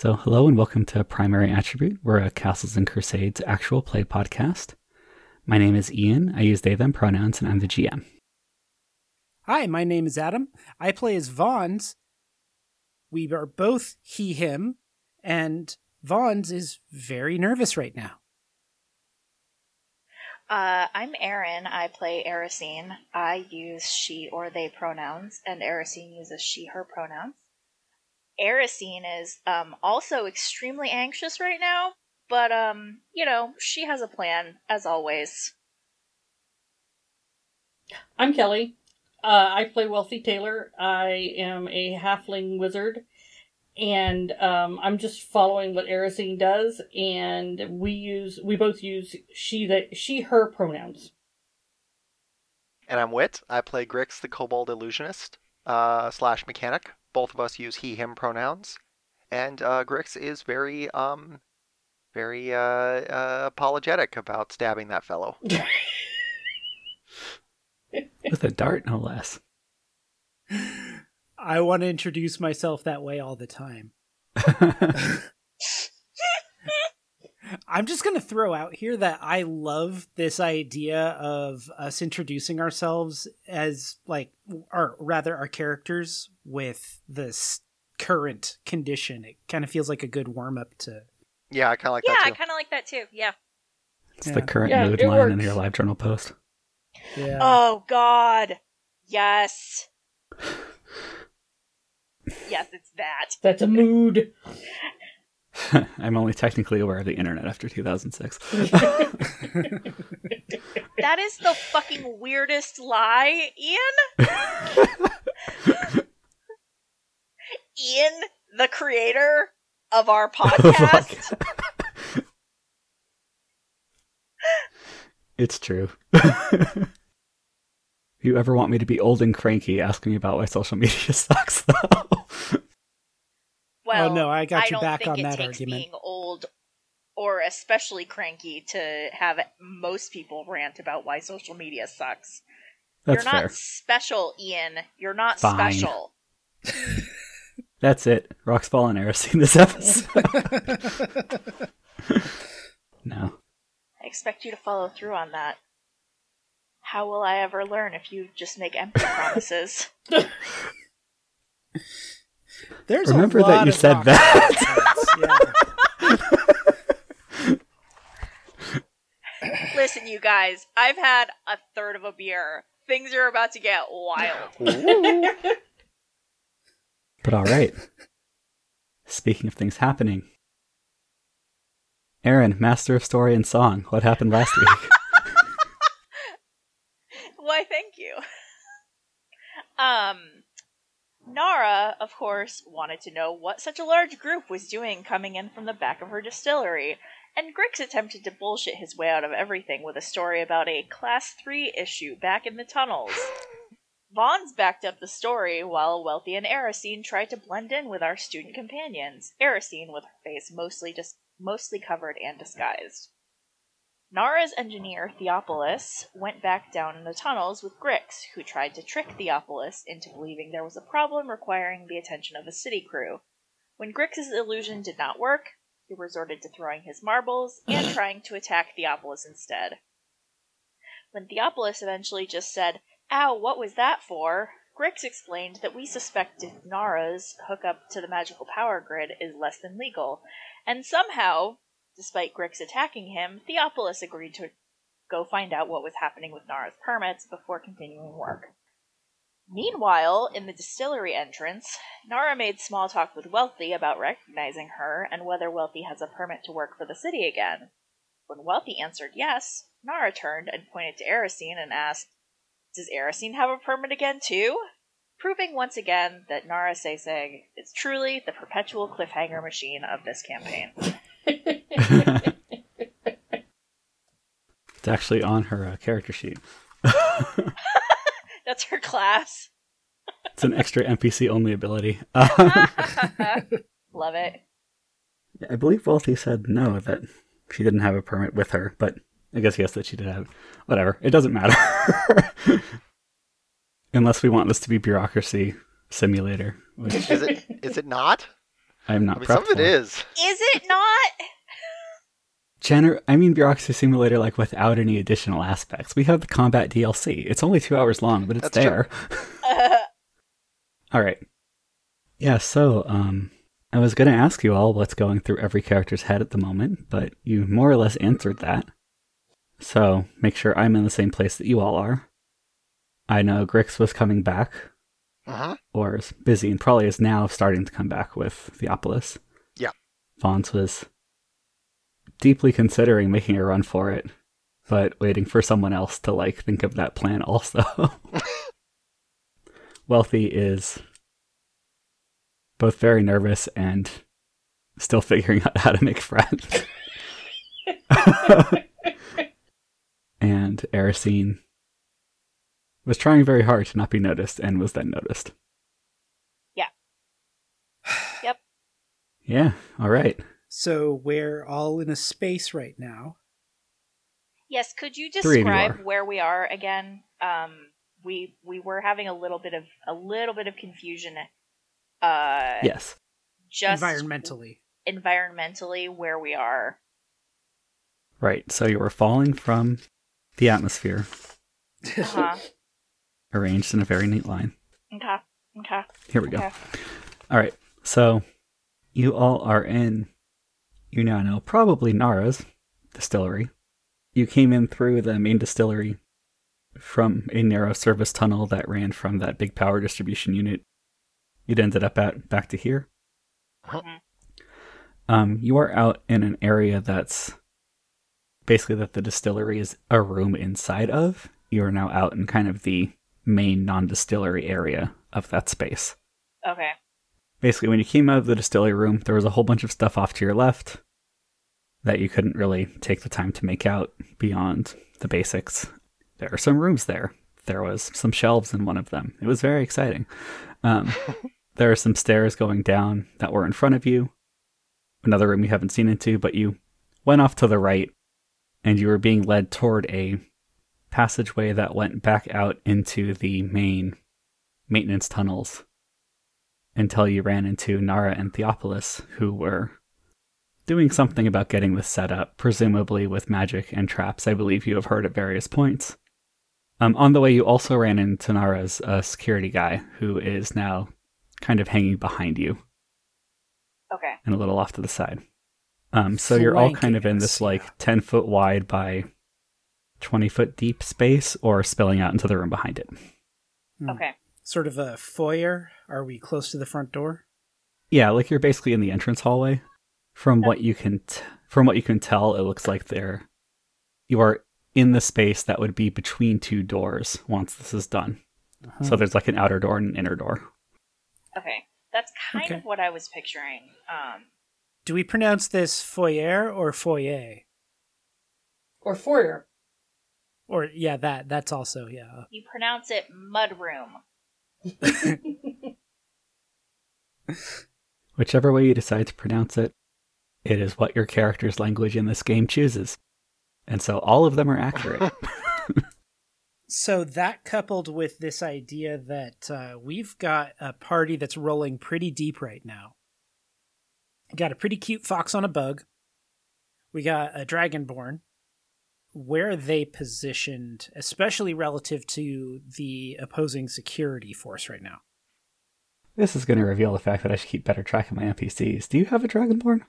So, hello and welcome to Primary Attribute. We're a Castles and Crusades actual play podcast. My name is Ian. I use they, them pronouns, and I'm the GM. Hi, my name is Adam. I play as Vons. We are both he, him, and Vons is very nervous right now. Uh, I'm Erin. I play Erisine. I use she or they pronouns, and Erisine uses she, her pronouns. Erisine is um, also extremely anxious right now, but um, you know, she has a plan as always. I'm Kelly. Uh, I play Wealthy Taylor. I am a halfling wizard, and um, I'm just following what Erisine does. And we use we both use she that she her pronouns. And I'm Wit. I play Grix, the Kobold Illusionist uh, slash mechanic. Both of us use he him pronouns, and uh, Grix is very um very uh, uh, apologetic about stabbing that fellow. With a dart, no less. I want to introduce myself that way all the time. I'm just going to throw out here that I love this idea of us introducing ourselves as like or rather our characters with this current condition. It kind of feels like a good warm up to Yeah, I kind of like yeah, that I too. kind of like that too. Yeah. It's Yeah. the current Yeah, mood it line in your live journal post. yeah. Oh God. Yes. yes, it's that. That's a mood. I'm only technically aware of the internet after 2006. That is the fucking weirdest lie, Ian. Ian, the creator of our oh, podcast. it's true. if you ever want me to be old and cranky, ask me about why social media sucks, though. Well, Oh, no, I got you don't back think on it that takes argument. being old or especially cranky to have most people rant about why social media sucks. That's You're not fair. special, Ian. You're not Fine. special. That's it. Roxfall and Eris in this episode. no. I expect you to follow through on that. How will I ever learn if you just make empty promises? There's Remember a that you of said that. yeah. Listen, you guys, I've had a third of a beer. Things are about to get wild. But all right. Speaking of things happening, Erin, master of story and song, what happened last week? Why, thank you. Um, Nara, of course, wanted to know what such a large group was doing coming in from the back of her distillery, and Grix attempted to bullshit his way out of everything with a story about a Class 3 issue back in the tunnels. Vons backed up the story while Wealthy and Erisine tried to blend in with our student companions, Erisine with her face mostly just mostly covered and disguised. Nara's engineer, Theopolis, went back down in the tunnels with Grix, who tried to trick Theopolis into believing there was a problem requiring the attention of a city crew. When Grix's illusion did not work, he resorted to throwing his marbles and trying to attack Theopolis instead. When Theopolis eventually just said, Ow, what was that for? Grix explained that we suspected Nara's hookup to the magical power grid is less than legal, and somehow, despite Grix attacking him, Theopolis agreed to go find out what was happening with Nara's permits before continuing work. Meanwhile, in the distillery entrance, Nara made small talk with Wealthy about recognizing her and whether Wealthy has a permit to work for the city again. When Wealthy answered yes, Nara turned and pointed to Erisine and asked, Does Erisine have a permit again, too? Proving once again that Nara Seseg is truly the perpetual cliffhanger machine of this campaign. it's actually on her uh, character sheet. That's her class. It's an extra NPC only ability. Love it. I believe Wealthy said no, that she didn't have a permit with her, but I guess yes, that she did have. Whatever. It doesn't matter. Unless we want this to be bureaucracy simulator, which Is it? Is it not? I'm not I mean, prepped some of it for. is. Is it not? Gener- I mean Bureaucracy Simulator like without any additional aspects. We have the combat DLC. It's only two hours long, but it's That's there. All right. Yeah, so um I was going to ask you all what's going through every character's head at the moment, but you more or less answered that. So, make sure I'm in the same place that you all are. I know Grix was coming back Uh-huh. or is busy and probably is now starting to come back with Theopolis. Yeah. Vons was deeply considering making a run for it, but waiting for someone else to like think of that plan also. Wealthy is both very nervous and still figuring out how to make friends. and Erisine was trying very hard to not be noticed and was then noticed. Yeah. Yep. Yeah, all right. So we're all in a space right now. yes, could you Three of you describe where we are again? Um, we we were having a little bit of a little bit of confusion. Uh, Yes. just environmentally. environmentally where we are. Right. So you were falling from the atmosphere, Uh-huh. arranged in a very neat line. okay. Okay. Here we go. All right. So you all are in, you now know, probably Nara's distillery. You came in through the main distillery from a narrow service tunnel that ran from that big power distribution unit. You'd ended up at back to here. Mhm. Um, you are out in an area that's basically that the distillery is a room inside of. You are now out in kind of the main non-distillery area of that space Okay. Basically when you came out of the distillery room there was a whole bunch of stuff off to your left that you couldn't really take the time to make out beyond the basics. There are some rooms there. There was some shelves in one of them. It was very exciting. Um, there are some stairs going down that were in front of you. Another room you haven't seen into but you went off to the right and you were being led toward a passageway that went back out into the main maintenance tunnels until you ran into Nara and Theopolis, who were doing something about getting this set up, presumably with magic and traps, I believe you have heard at various points. Um, on the way, you also ran into Nara's uh, security guy, who is now kind of hanging behind you Okay. and a little off to the side. Um, so you're all kind of in this like 10 foot wide by 20 foot deep space or spilling out into the room behind it. Okay. Sort of a foyer. Are we close to the front door? Yeah, like you're basically in the entrance hallway. From what you can t- from what you can tell, it looks like there you are in the space that would be between two doors once this is done. Uh-huh. So there's like an outer door and an inner door. Okay. That's kind Okay. of what I was picturing. Um, Do we pronounce this foyer or foyer? Or foyer. Or yeah, that that's also yeah. you pronounce it mudroom. Whichever way you decide to pronounce it, it is what your character's language in this game chooses. And so all of them are accurate. So that coupled with this idea that uh, we've got a party that's rolling pretty deep right now. Got a pretty cute fox on a bug. We got a dragonborn. Where they positioned, especially relative to the opposing security force right now? this is going to reveal the fact that I should keep better track of my NPCs. Do you have a Dragonborn?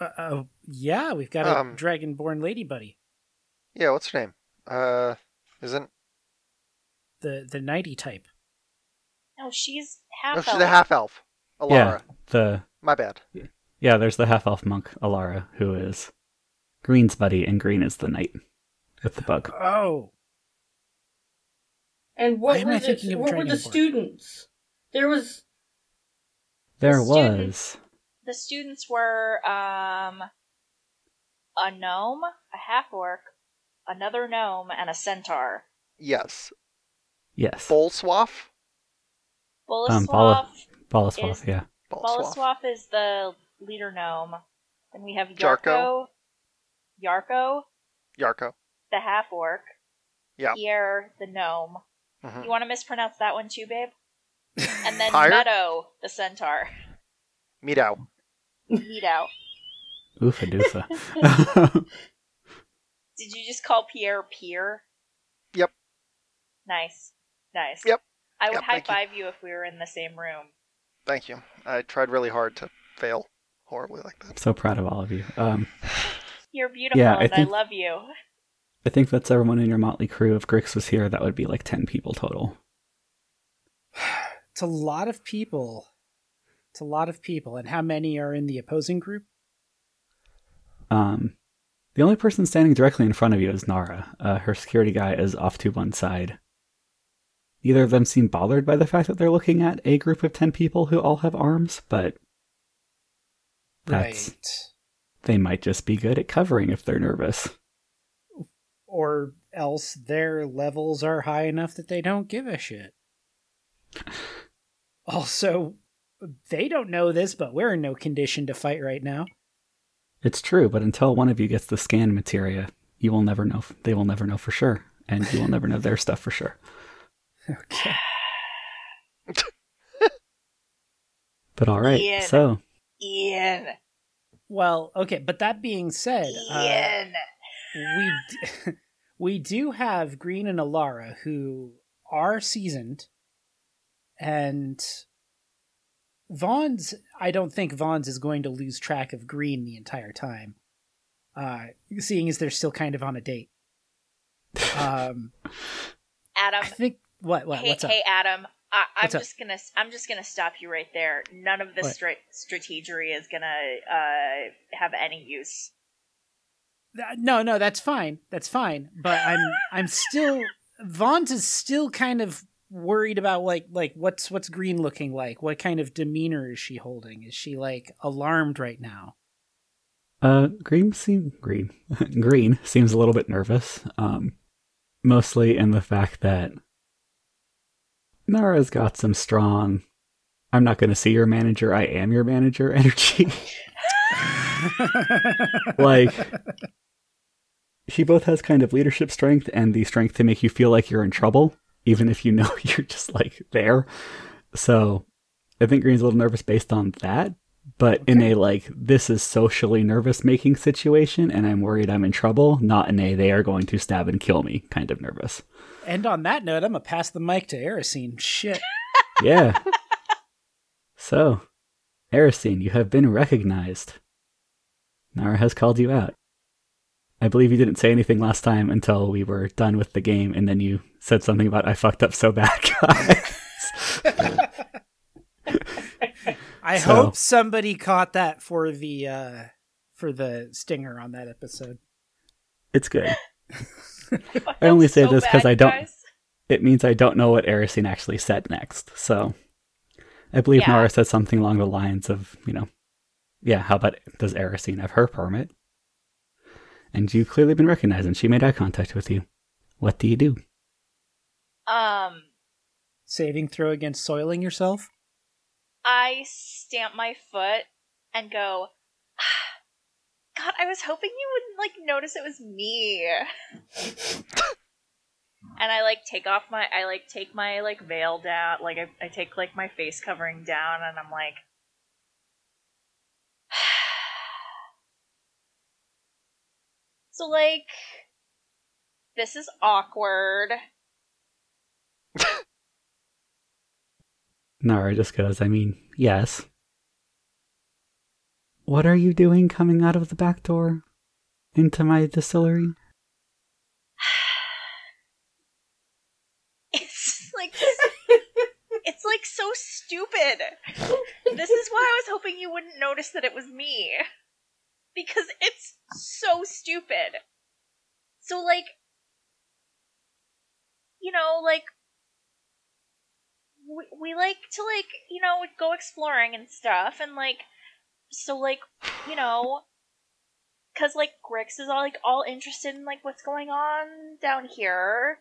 Uh, uh, yeah, we've got a Um, dragonborn lady buddy, Yeah, what's her name? Uh, isn't the the nighty type. No, she's half. no? half. She's a half elf. Alara. Yeah, the My bad. yeah. There's the half elf monk Alara, who is Green's buddy, and Green is the knight with the bug. Oh, And what am were the, what were the students? There was There The was students- The students were um, a gnome, a half orc, another gnome, and a centaur. Yes. yes, Bolswaff? Um, Boliswaff, Bala- Boliswath. is- Yeah, Bolswaff. Boliswaff is the leader gnome. Then we have Jarko. Yarko, Yarko, Yarko. the half orc. Yeah. Pierre, the gnome. Mhm. You want to mispronounce that one too, babe? And then Meadow, the centaur. Meadow. Meadow. Meet. Oofa doofa. Did you just call Pierre Pierre? Yep. Nice. Nice. Yep. I would Yep, high thank you. five you if we were in the same room. Thank you. I tried really hard to fail horribly like that. I'm so proud of all of you. Um, You're beautiful Yeah, I and I, think- love you. I think that's everyone in your motley crew. If Grix was here, that would be like 10 people total. It's a lot of people. It's a lot of people. And how many are in the opposing group? Um, the only person standing directly in front of you is Nara. Uh, her security guy is off to one side. Neither of them seem bothered by the fact that they're looking at a group of 10 people who all have arms, but That's- Right. They might just be good at covering if they're nervous. Or else their levels are high enough that they don't give a shit. Also, they don't know this, but we're in no condition to fight right now. It's true, but until one of you gets the scan materia, you will never know. They will never know for sure, and you will never know their stuff for sure. Okay. But all right, Ian. so Ian. Well, okay, but that being said, uh, we d- we do have Green and Alara who are seasoned, and Vons. I don't think Vons is going to lose track of Green the entire time, uh, seeing as they're still kind of on a date. Um, Adam. I think what what hey, what's up? hey, Adam. I, I'm What's up? just gonna I'm just gonna stop you right there. None of this What? stra- strategery is gonna uh, have any use. No, no, that's fine. That's fine. But I'm I'm still Vons is still kind of worried about like like what's what's Green looking like? What kind of demeanor is she holding? Is she like alarmed right now? Uh, Green seem Green Green seems a little bit nervous. Um, mostly in the fact that Nara's got some strong. I'm not going to see your manager. I am your manager. Energy. like she both has kind of leadership strength and the strength to make you feel like you're in trouble, even if you know you're just like there. So I think Green's a little nervous based on that, but in a like this is socially nervous making situation and I'm worried I'm in trouble, not in a they are going to stab and kill me kind of nervous. And on that note, I'm gonna pass the mic to Erisine. Shit. Yeah. so, Erisine, you have been recognized. Nara has called you out. I believe you didn't say anything last time until we were done with the game, and then you said something about I fucked up so bad, guys. I So- hope somebody caught that for the uh for the stinger on that episode. it's good. I only say So this 'cause bad, I don't- guys. It means I don't know what Erisine actually said next. So, I believe Yeah. Nara said something along the lines of, you know, yeah, how about does Erisine have her permit? And you've clearly been recognized, and she made eye contact with you. What do you do? Um, Saving throw against soiling yourself? I stamp my foot and go. God, I was hoping you wouldn't like notice it was me. and I like take off my I like take my like veil down, like I, I take like my face covering down, and I'm like. So like, this is awkward. Nara just goes, I mean, yes. What are you doing coming out of the back door into my distillery? It's like it's like so stupid. This is why I was hoping you wouldn't notice that it was me. Because it's so stupid. So like you know, like we, we like to like, you know, go exploring and stuff and like so like, you know, cuz like Grix is all like all interested in like what's going on down here.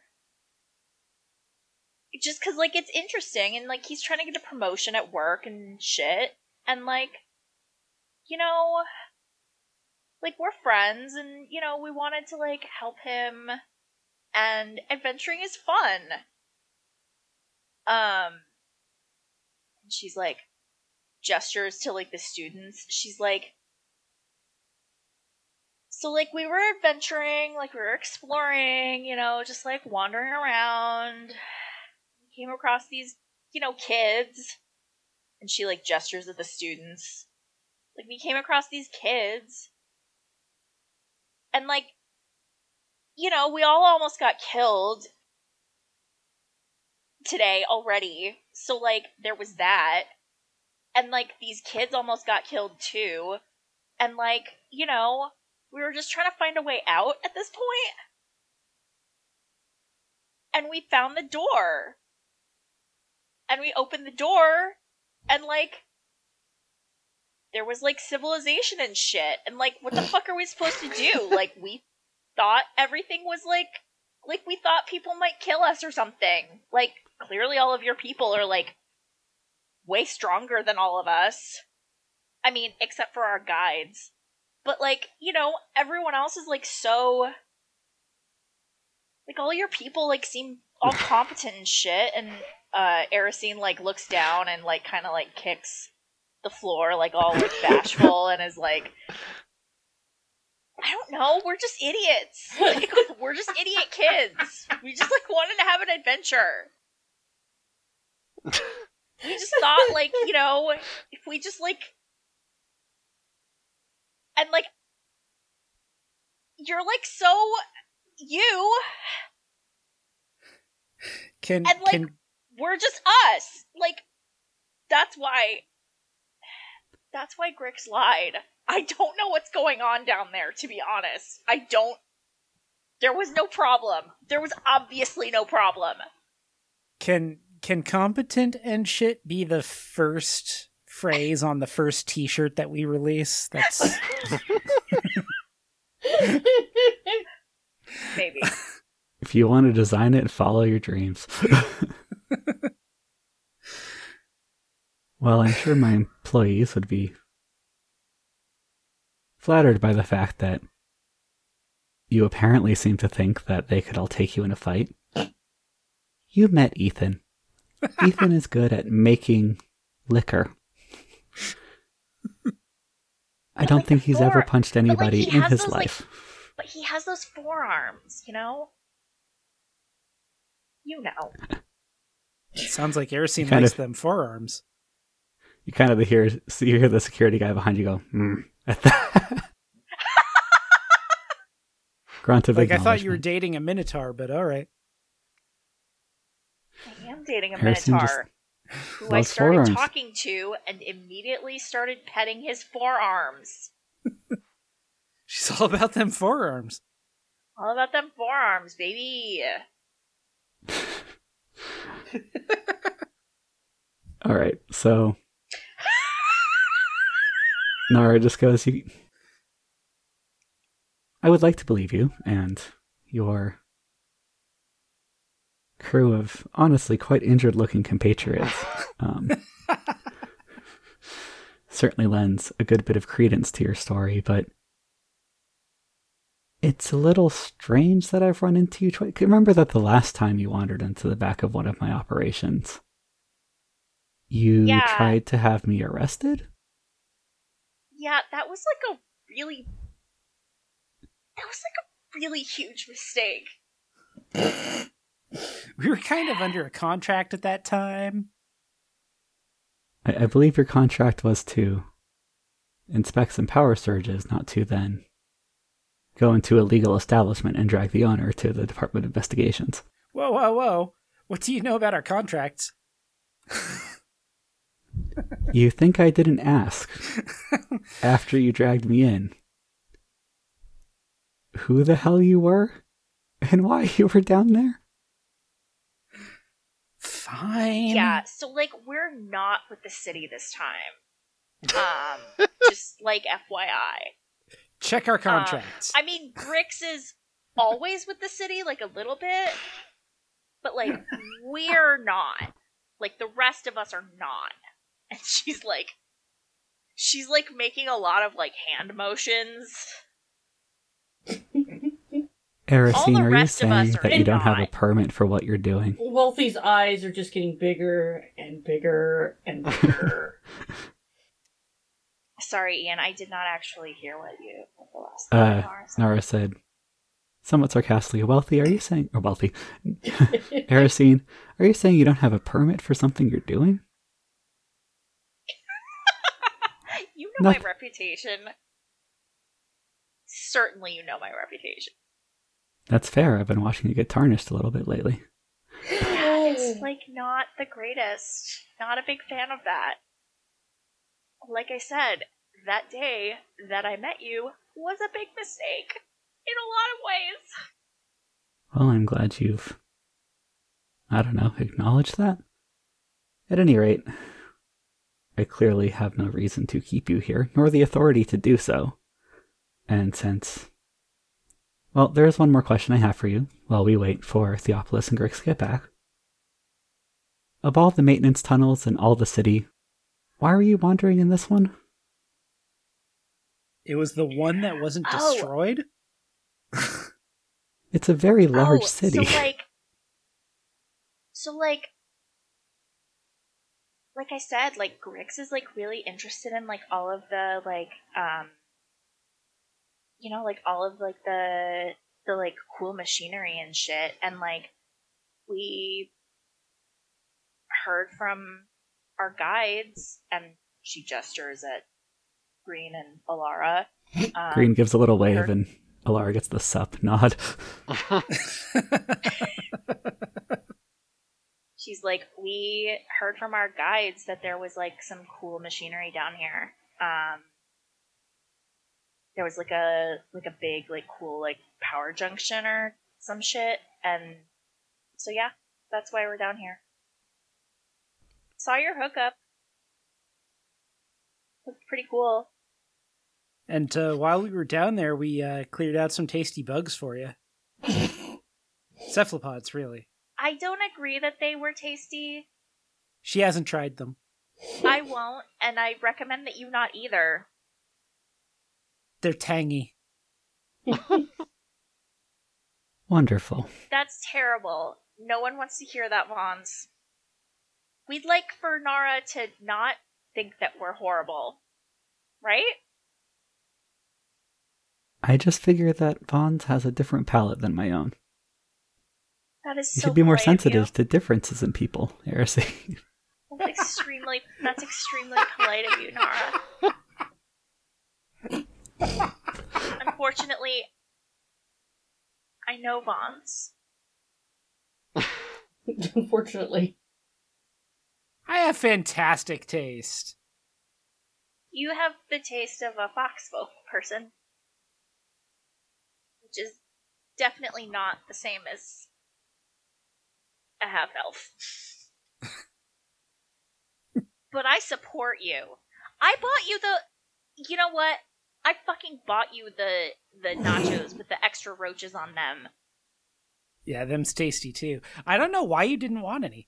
Just because like it's interesting and like he's trying to get a promotion at work and shit. And like you know like we're friends and you know we wanted to like help him. And adventuring is fun. Um and she's like gestures to like the students. She's like, so like we were adventuring, like we were exploring, you know, just like wandering around. We came across these, you know, kids. And she like gestures at the students. Like we came across these kids. And like you know, we all almost got killed today already. So like there was that. And like these kids almost got killed too. And like, you know, we were just trying to find a way out at this point. And we found the door. And we opened the door and like there was like civilization and shit. And like what the fuck are we supposed to do? Like we thought everything was like like we thought people might kill us or something. Like clearly all of your people are like way stronger than all of us. I mean, except for our guides. But like, you know, everyone else is like so like all your people like seem all competent and shit and uh Erisine like looks down and like kind of like kicks the floor like all like bashful and is like I don't know. We're just idiots. Like, we're just idiot kids. We just like wanted to have an adventure. We just thought, like, you know, if we just like, and like, you're like so you, Can and like, can we're just us. Like, that's why. That's why Grix lied. I don't know what's going on down there, to be honest. I don't. There was no problem. There was obviously no problem. can can competent and shit be the first phrase on the first T-shirt that we release? That's Maybe. If you want to design it, follow your dreams. well, I'm sure my employees would be flattered by the fact that you apparently seem to think that they could all take you in a fight. You met Ethan. Ethan is good at making liquor. I don't like, think he's ever punched anybody he in his those, like- life. but he has those forearms, you know? You know. sounds like Erisine Kind likes of- them forearms. You kind of hear, so you hear the security guy behind you go, hmm, at that. Grunt of Like I thought you were dating a minotaur, but all right. I am dating a Harrison just minotaur who I started forearms. talking to and immediately started petting his forearms. She's all about them forearms. All about them forearms, baby. All right, so Nara just goes, "You, I would like to believe you and your crew of honestly quite injured-looking compatriots um, certainly lends a good bit of credence to your story, but." It's a little strange that I've run into you twice. Remember that the last time you wandered into the back of one of my operations, you Yeah. tried to have me arrested? Yeah, that was like a really. That was like a really huge mistake. We were kind of under a contract at that time. I, I believe your contract was to inspect some power surges, not to then go into a legal establishment and drag the owner to the Department of Investigations. Whoa, whoa, whoa! What do you know about our contracts? You think I didn't ask after you dragged me in who the hell you were and why you were down there? Fine. Yeah, so like we're not with the city this time. Um, just like FYI. Check our contracts. I mean, Grix is always with the city, like a little bit, but like we're not. Like the rest of us are not. And she's like, she's like making a lot of like hand motions. Erisine, the are you rest of us saying that you don't have a permit for what you're doing? Wealthy's eyes are just getting bigger and bigger and bigger. sorry, Ian. I did not actually hear what you what the last Uh, thing Nara said. Nara said, somewhat sarcastically, Wealthy, are you saying, or Wealthy, Erisine, are you saying you don't have a permit for something you're doing? you know my reputation. Certainly, you know my reputation. That's fair. I've been watching you get tarnished a little bit lately. Yeah, It's like not the greatest. Not a big fan of that. Like I said, that day that I met you was a big mistake in a lot of ways. Well, I'm glad you've, I don't know, acknowledged that. At any rate, I clearly have no reason to keep you here, nor the authority to do so. And since. Well, there is one more question I have for you while we wait for Theopolis and Grix to get back. Of all the maintenance tunnels in all the city, why were you wandering in this one? It was the one that wasn't Oh. destroyed. It's a very large oh, city. So like, so like, like I said, like Grix is like really interested in like all of the like, um, you know, like all of like the the like cool machinery and shit, and like we heard from our guides, and she gestures at Green and Alara. Um, Green gives a little wave heard- and Alara gets the sup nod. she's like we heard from our guides that there was like some cool machinery down here um there was like a like a big like cool like power junction or some shit and so yeah that's why we're down here saw your hookup looked pretty cool and uh, while we were down there, we uh, cleared out some tasty bugs for you. Cephalopods, really. i don't agree that they were tasty She hasn't tried them. i won't and i recommend that you not either They're tangy. Wonderful. That's terrible. No one wants to hear that, Vons. We'd like for Nara to not think that we're horrible. Right? I just figure that Vons has a different palate than my own. That is You so should be more polite of you. sensitive to differences in people, Heresy. That's extremely that's extremely polite of you, Nara. Unfortunately, I know Vons. Unfortunately. I have fantastic taste. You have the taste of a foxfolk person. Which is definitely not the same as a half elf. but I support you. I bought you the you know what? I fucking bought you the the nachos with the extra roaches on them. Yeah, them's tasty too. I don't know why you didn't want any.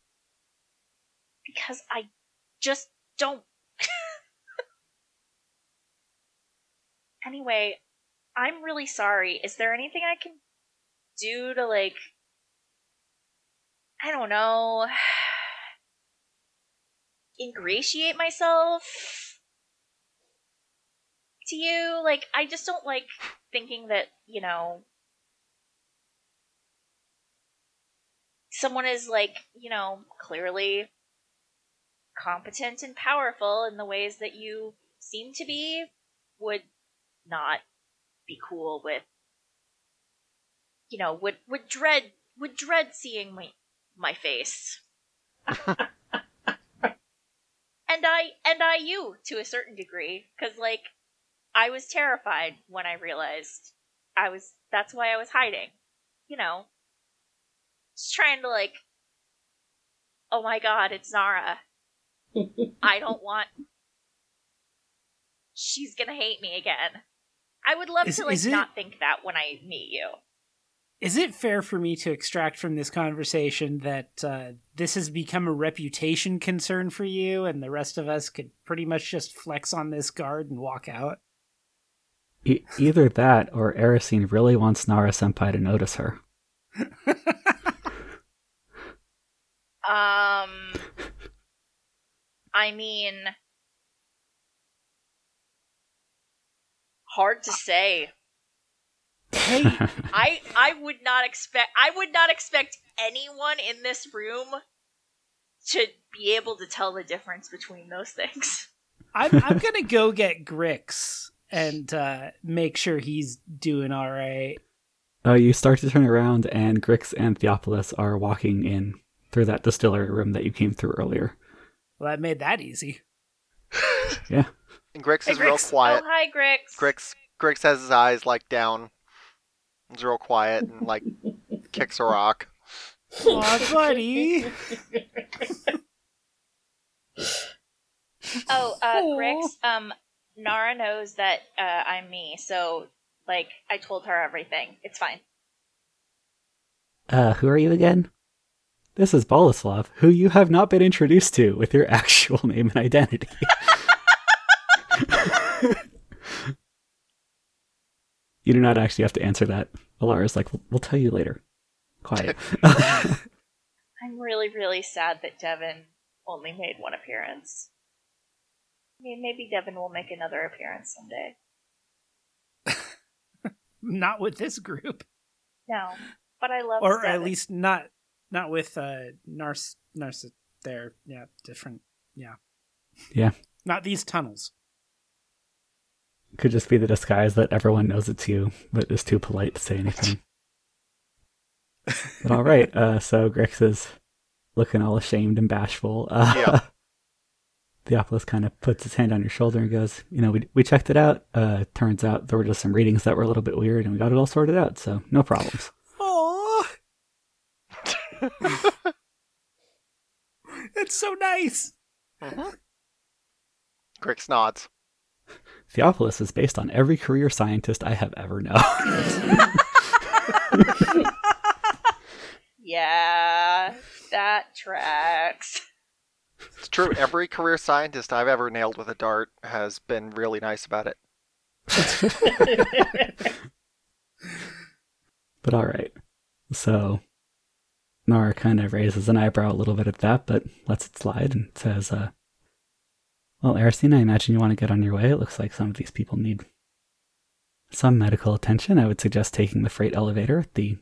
because I just don't. anyway, I'm really sorry. Is there anything I can do to, like, I don't know, ingratiate myself to you? Like, I just don't like thinking that, you know, someone is, like, you know, clearly competent and powerful in the ways that you seem to be would not be cool with you know would would dread would dread seeing my my face and i and i you to a certain degree because like i was terrified when i realized i was that's why i was hiding you know just trying to like oh my god it's Zara. I don't want. She's gonna hate me again. I would love Is- to like it- not think that when I meet you. Is it fair for me to extract from this conversation that uh, this has become a reputation concern for you, and the rest of us could pretty much just flex on this guard and walk out? E- either that or Erisine really wants Nara Senpai to notice her. Um, I mean, Hard to say. Hey, I I would not expect I would not expect anyone in this room to be able to tell the difference between those things. I'm I'm gonna go get Grix and uh, make sure he's doing all right. Uh, you start to turn around, and Grix and Theopolis are walking in through that distillery room that you came through earlier. Well, that made that easy. Yeah. And Grix Hey, is real quiet. Oh hi Grix. Grix Grix has his eyes like down. He's real quiet and like kicks a rock. Aw, buddy. Oh, uh, Grix, um, Nara knows that uh, I'm me, so like I told her everything. It's fine. Uh, who are you again? This is Boleslav, who you have not been introduced to with your actual name and identity. you do not actually have to answer that. Alara's like, we'll, we'll tell you later. Quiet. I'm really, really sad that Devin only made one appearance. I mean, maybe Devin will make another appearance someday. Not with this group, No, but I love. or at least not not with uh, Nars Nars. They're yeah different. Yeah. Yeah. Not these tunnels. Could just be the disguise that everyone knows it's you, but is too polite to say anything. but all right, uh, so Grix is looking all ashamed and bashful. Uh, Yeah. Theopolis kind of puts his hand on your shoulder and goes, "You know, we we checked it out. Uh, turns out there were just some readings that were a little bit weird, and we got it all sorted out. So no problems." Oh, it's so nice. Uh-huh. Grix nods. Theopolis is based on every career scientist I have ever known. Yeah, that tracks. It's true. Every career scientist I've ever nailed with a dart has been really nice about it. But all right. So Nara kind of raises an eyebrow a little bit at that, but lets it slide and says, uh, Well, Aristine, I imagine you want to get on your way. It looks like some of these people need some medical attention. I would suggest taking the freight elevator at the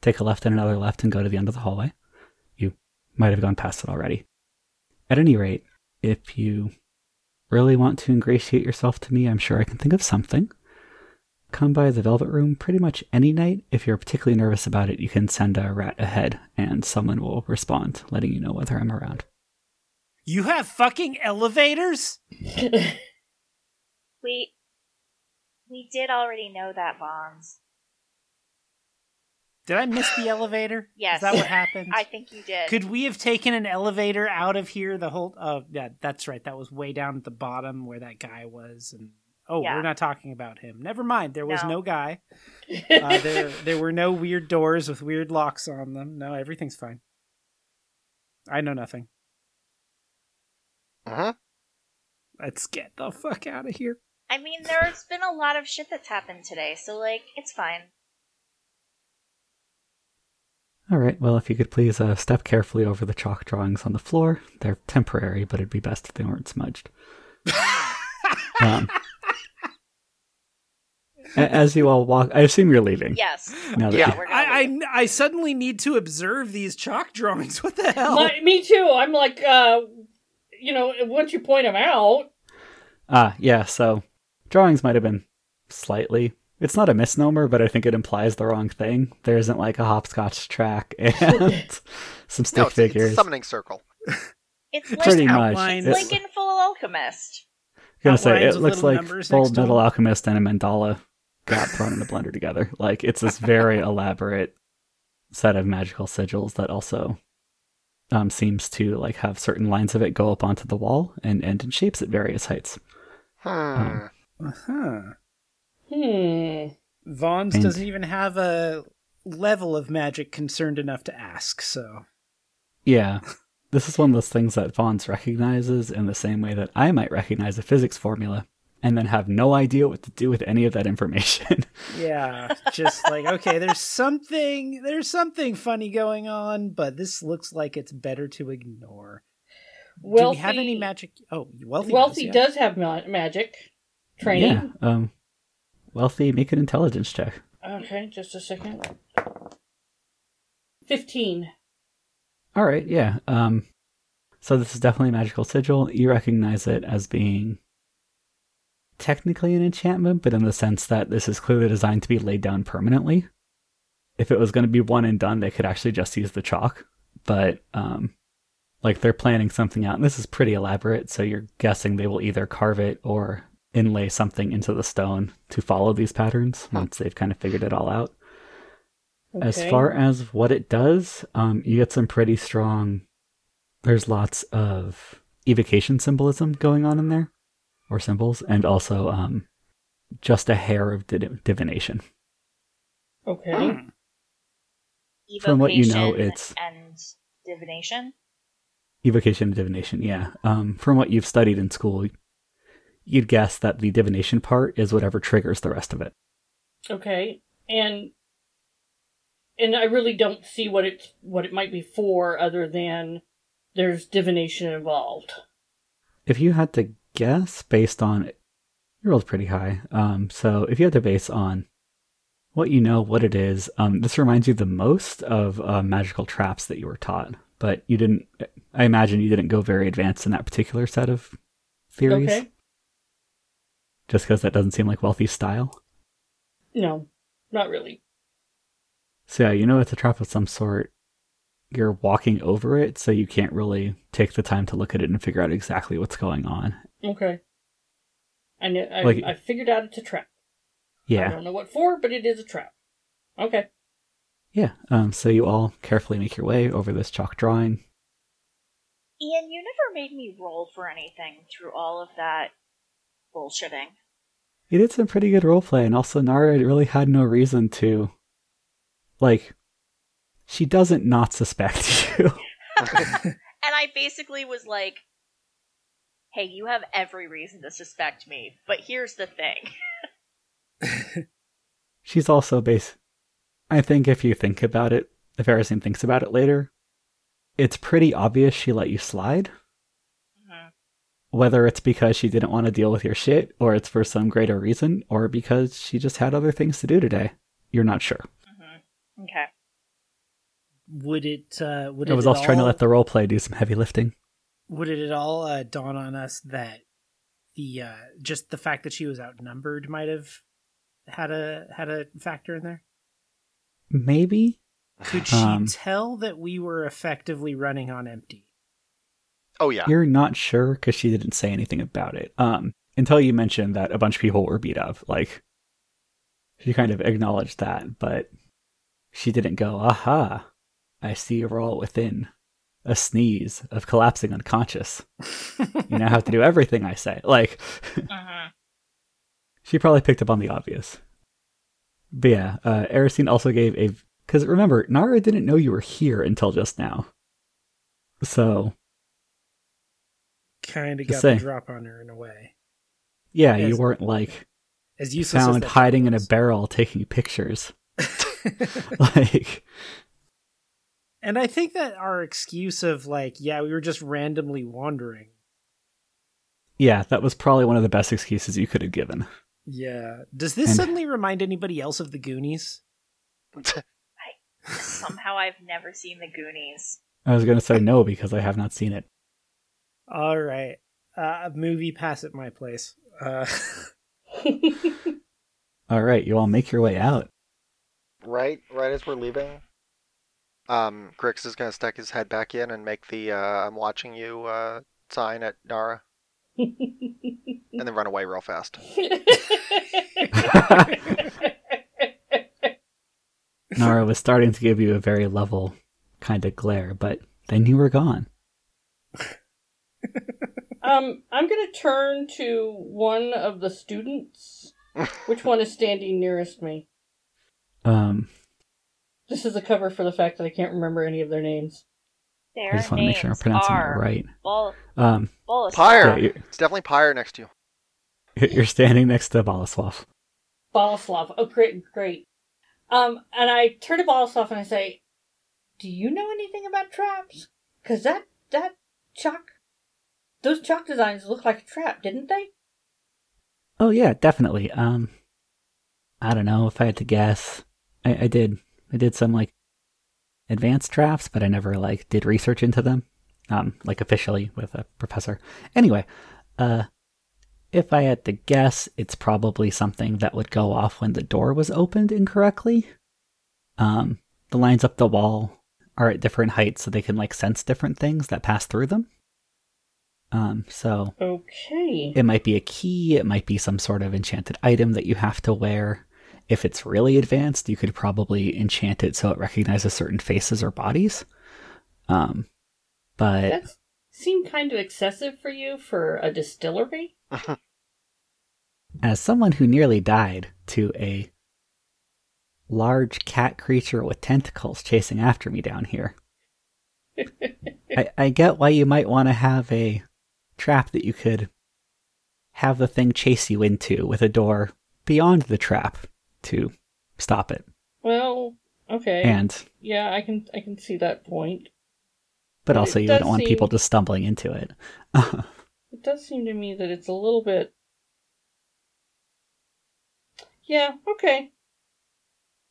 take a left and another left and go to the end of the hallway. You might have gone past it already. At any rate, if you really want to ingratiate yourself to me, I'm sure I can think of something come by the Velvet Room pretty much any night. If you're particularly nervous about it, you can send a rat ahead and someone will respond, letting you know whether I'm around. You have fucking elevators? We we did already know that, Bonds. Did I miss the elevator? Yes. Is that what happened? I think you did. Could we have taken an elevator out of here the whole Oh, yeah, that's right. That was way down at the bottom where that guy was and Oh, Yeah. we're not talking about him. Never mind. There was No. no, guy. Uh, there, there were no weird doors with weird locks on them. No, everything's fine. I know nothing. Uh huh. Let's get the fuck out of here. I mean, there's been a lot of shit that's happened today, so like, it's fine. All right, well, if you could please uh, step carefully over the chalk drawings on the floor. They're temporary, but it'd be best if they weren't smudged. Um, as you all walk, I assume you're leaving. Yes. Now that Yeah. We're I. I I suddenly need to observe these chalk drawings. What the hell? My, me too. I'm like, uh, you know, once you point them out, Ah, yeah, so drawings might have been slightly. It's not a misnomer, but I think it implies the wrong thing. There isn't like a hopscotch track and some stick No, it's, it's a summoning circle. It's like Pretty much. outlines. It's- like in Full Alchemist. I'm gonna say it looks like numbers Full Metal. Alchemist and a mandala got thrown in a blender together. Like it's this very elaborate set of magical sigils that also um, seems to like have certain lines of it go up onto the wall and end in shapes at various heights. Hmm. Um, Uh-huh. Hmm. Vons And- doesn't even have a level of magic concerned enough to ask, so. Yeah. This is one of those things that Vons recognizes in the same way that I might recognize a physics formula and then have no idea what to do with any of that information. Yeah, just like okay, there's something there's something funny going on, but this looks like it's better to ignore. Wealthy, Do we have any magic? Oh, wealthy. Wealthy does, does have ma- magic training. yeah. Um Wealthy, make an intelligence check. Okay, just a second. 15. All right, yeah. Um, so this is definitely a magical sigil. You recognize it as being technically an enchantment, but in the sense that this is clearly designed to be laid down permanently. If it was going to be one and done, they could actually just use the chalk. But um, like they're planning something out, and this is pretty elaborate. So you're guessing they will either carve it or inlay something into the stone to follow these patterns once they've kind of figured it all out. As far as what it does, um, you get some pretty strong. There's lots of evocation symbolism going on in there, or symbols, and also um, just a hair of div- divination. Okay. Hmm. From what you know, it's- and divination. Evocation and divination, yeah. Um, from what you've studied in school, you'd guess that the divination part is whatever triggers the rest of it. Okay. And and I really don't see what it's what it might be for other than there's divination involved. If you had to guess based on you rolled pretty high. Um, so if you had to base on what you know, what it is, um, this reminds you the most of uh, magical traps that you were taught, but you didn't. I imagine you didn't go very advanced in that particular set of theories, Okay. Just because that doesn't seem like wealthy style. No, not really. So yeah, you know it's a trap of some sort. You're walking over it, so you can't really take the time to look at it and figure out exactly what's going on. Okay. I know I, Like- I figured out it's a trap. Yeah. I don't know what for, but it is a trap. Okay. yeah. Um, so you all carefully make your way over this chalk drawing. Ian, you never made me roll for anything through all of that bullshitting. He did some pretty good roleplay, and also Nara really had no reason to. Like, she doesn't not suspect you. And I basically was like, hey, you have every reason to suspect me, but here's the thing. She's also base. I think if you think about it, if Erisine thinks about it later, it's pretty obvious she let you slide. Whether it's because she didn't want to deal with your shit, or it's for some greater reason, or because she just had other things to do today. You're not sure. Mhm. Okay. Would it? Uh, would I was at also trying to let the role play do some heavy lifting. Would it at all uh, dawn on us that the uh, just the fact that she was outnumbered might have had a had a factor in there? Maybe? Could she Um, tell that we were effectively running on empty? Oh yeah. You're not sure because she didn't say anything about it. Um, until you mentioned that a bunch of people were beat up. Like, she kind of acknowledged that, but she didn't go, aha, I see you're all within a sneeze of collapsing unconscious. You now have to do everything I say. Like, Mhm. she probably picked up on the obvious. But yeah, uh, Erisine also gave a. Because remember, Nara didn't know you were here until just now. So, kind of Just got saying. the drop on her in a way. yeah, you weren't like As you as found that hiding in a barrel taking pictures. like, and I think that our excuse of like, yeah, we were just randomly wandering. yeah, that was probably one of the best excuses you could have given. Yeah. Does this And- suddenly remind anybody else of the Goonies? Somehow I've never seen the Goonies. I was going to say no because I have not seen it. All right. Uh, movie pass at my place. Uh, All right, you all make your way out. right, right as we're leaving, um, Grix is gonna stick his head back in and make the uh, "I'm watching you" uh, sign at Nara, and then run away real fast. Nara was starting to give you a very level kind of glare, but then you were gone. um, I'm gonna turn to one of the students. Which one is standing nearest me? Um, This is a cover for the fact that I can't remember any of their names. Their I just want to make sure I'm names pronouncing are it right. Bol- Um, Bolis- Pyre. yeah, It's definitely Pyre next to you. you're standing next to Boleslav. Bolislav. Oh, great, great. Um, and I turn to Bolislav and I say, "Do you know anything about traps? Cause that that chalk, those chalk designs look like a trap, didn't they?" Oh yeah, definitely. Um, I don't know if I had to guess. I, I did I did some like advanced drafts, but I never like did research into them, um, like officially with a professor. Anyway, uh, if I had to guess, it's probably something that would go off when the door was opened incorrectly. Um, the lines up the wall are at different heights, so they can like sense different things that pass through them. Um, so Okay. it might be a key, it might be some sort of enchanted item that you have to wear. If it's really advanced, you could probably enchant it so it recognizes certain faces or bodies. Um, but That seemed kind of excessive for you for a distillery. as someone who nearly died to a large cat creature with tentacles chasing after me down here, I, I get why you might want to have a trap that you could have the thing chase you into with a door beyond the trap to stop it. Well, okay. And yeah, I can I can see that point. but also you don't want people just stumbling into it. It does seem to me that it's a little bit. Yeah. Okay.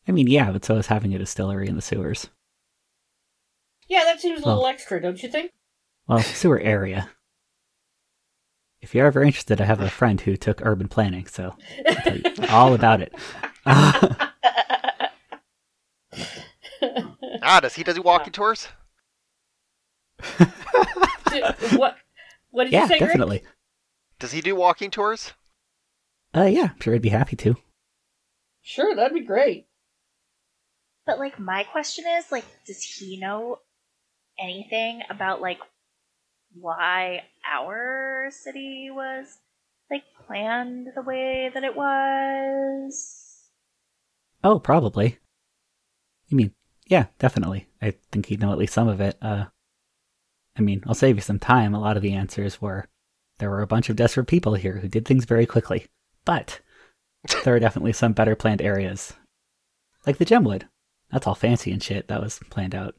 I mean, yeah, but so is having a distillery in the sewers. Yeah, that seems a little extra, don't you think? Well, sewer area. If you're ever interested, I have a friend who took urban planning, so I'll tell you all about it. Ah, does he does he walking tours? D- what? What did yeah, you say? Greg? definitely. Does he do walking tours? Uh, yeah, I'm sure I'd be happy to. Sure, that'd be great. But like my question is like does he know anything about like why our city was like planned the way that it was? Oh, probably. You mean, yeah, definitely. I think he'd know at least some of it. Uh, I mean, I'll save you some time. A lot of the answers were there were a bunch of desperate people here who did things very quickly. But there are definitely some better planned areas. Like the Gemwood. That's all fancy and shit. That was planned out.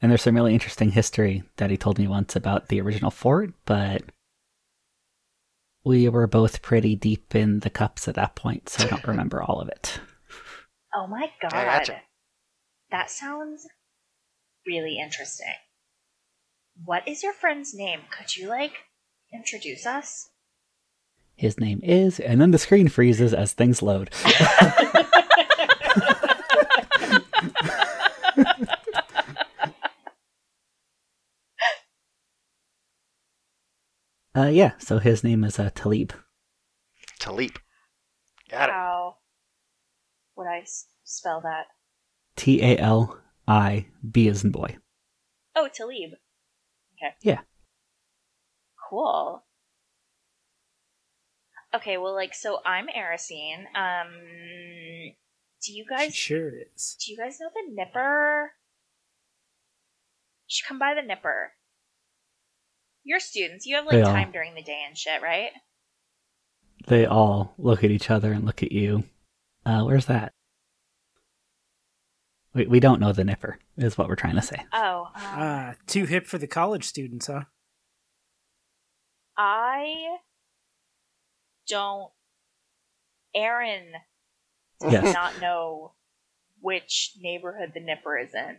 And there's some really interesting history that he told me once about the original fort, but we were both pretty deep in the cups at that point, so I don't remember all of it. Oh my god. I gotcha. That sounds really interesting. What is your friend's name? Could you like introduce us? His name is, and then the screen freezes as things load. uh, yeah, so his name is uh, Talib. Talib. Got it. How would I s- spell that? T A L I B as in boy. Oh, Talib. Okay. Yeah. Cool. Okay, well, like, so I'm Erisine. Um, do you She guys sure is. do you guys know the Nipper? You should come by the Nipper. You're students. You have like They all- time during the day and shit, right? They all look at each other and look at you. Uh, where's that? We, we don't know the Nipper, is what we're trying to say. Oh, um, Ah, too hip for the college students, huh? I don't. Erin does Yes. not know which neighborhood the Nipper is in.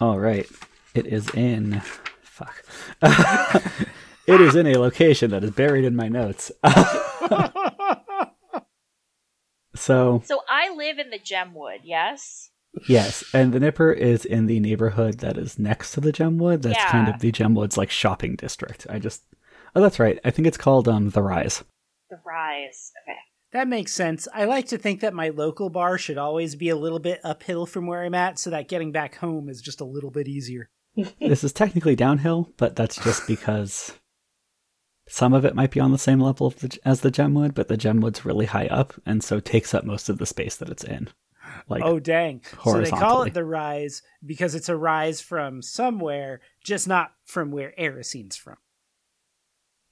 All right. It is in. Fuck. it is in a location that is buried in my notes. so, So I live in the Gemwood, yes? yes. And the Nipper is in the neighborhood that is next to the Gemwood. That's kind of the Gemwood's like shopping district. I just. Oh, that's right. I think it's called um The Rise. The Rise. Okay. that makes sense. I like to think that my local bar should always be a little bit uphill from where I'm at so that getting back home is just a little bit easier. This is technically downhill, but that's just because some of it might be on the same level of the, as the Gemwood, but the Gemwood's really high up and so takes up most of the space that it's in. Like, oh dang. So they call it the rise because it's a rise from somewhere, just not from where Erisine's from.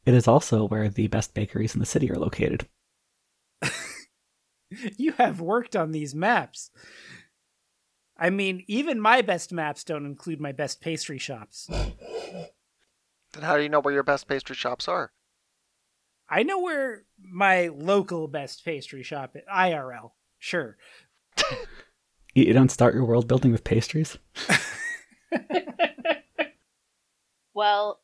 it is also where the best bakeries in the city are located. You have worked on these maps. I mean, even my best maps don't include my best pastry shops. Then how do you know where your best pastry shops are? I know where my local best pastry shop is. IRL. Sure. You you don't start your world building with pastries? Well,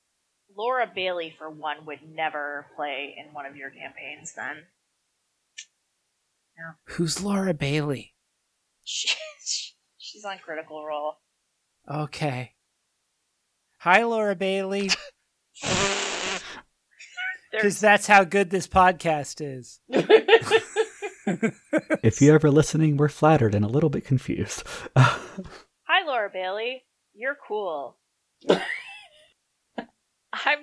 Laura Bailey, for one, would never play in one of your campaigns then. No. Who's Laura Bailey? She, she's on Critical Role. Okay. Hi, Laura Bailey. Because that's how good this podcast is. If you're ever listening, we're flattered and a little bit confused. Hi, Laura Bailey. You're cool. I'm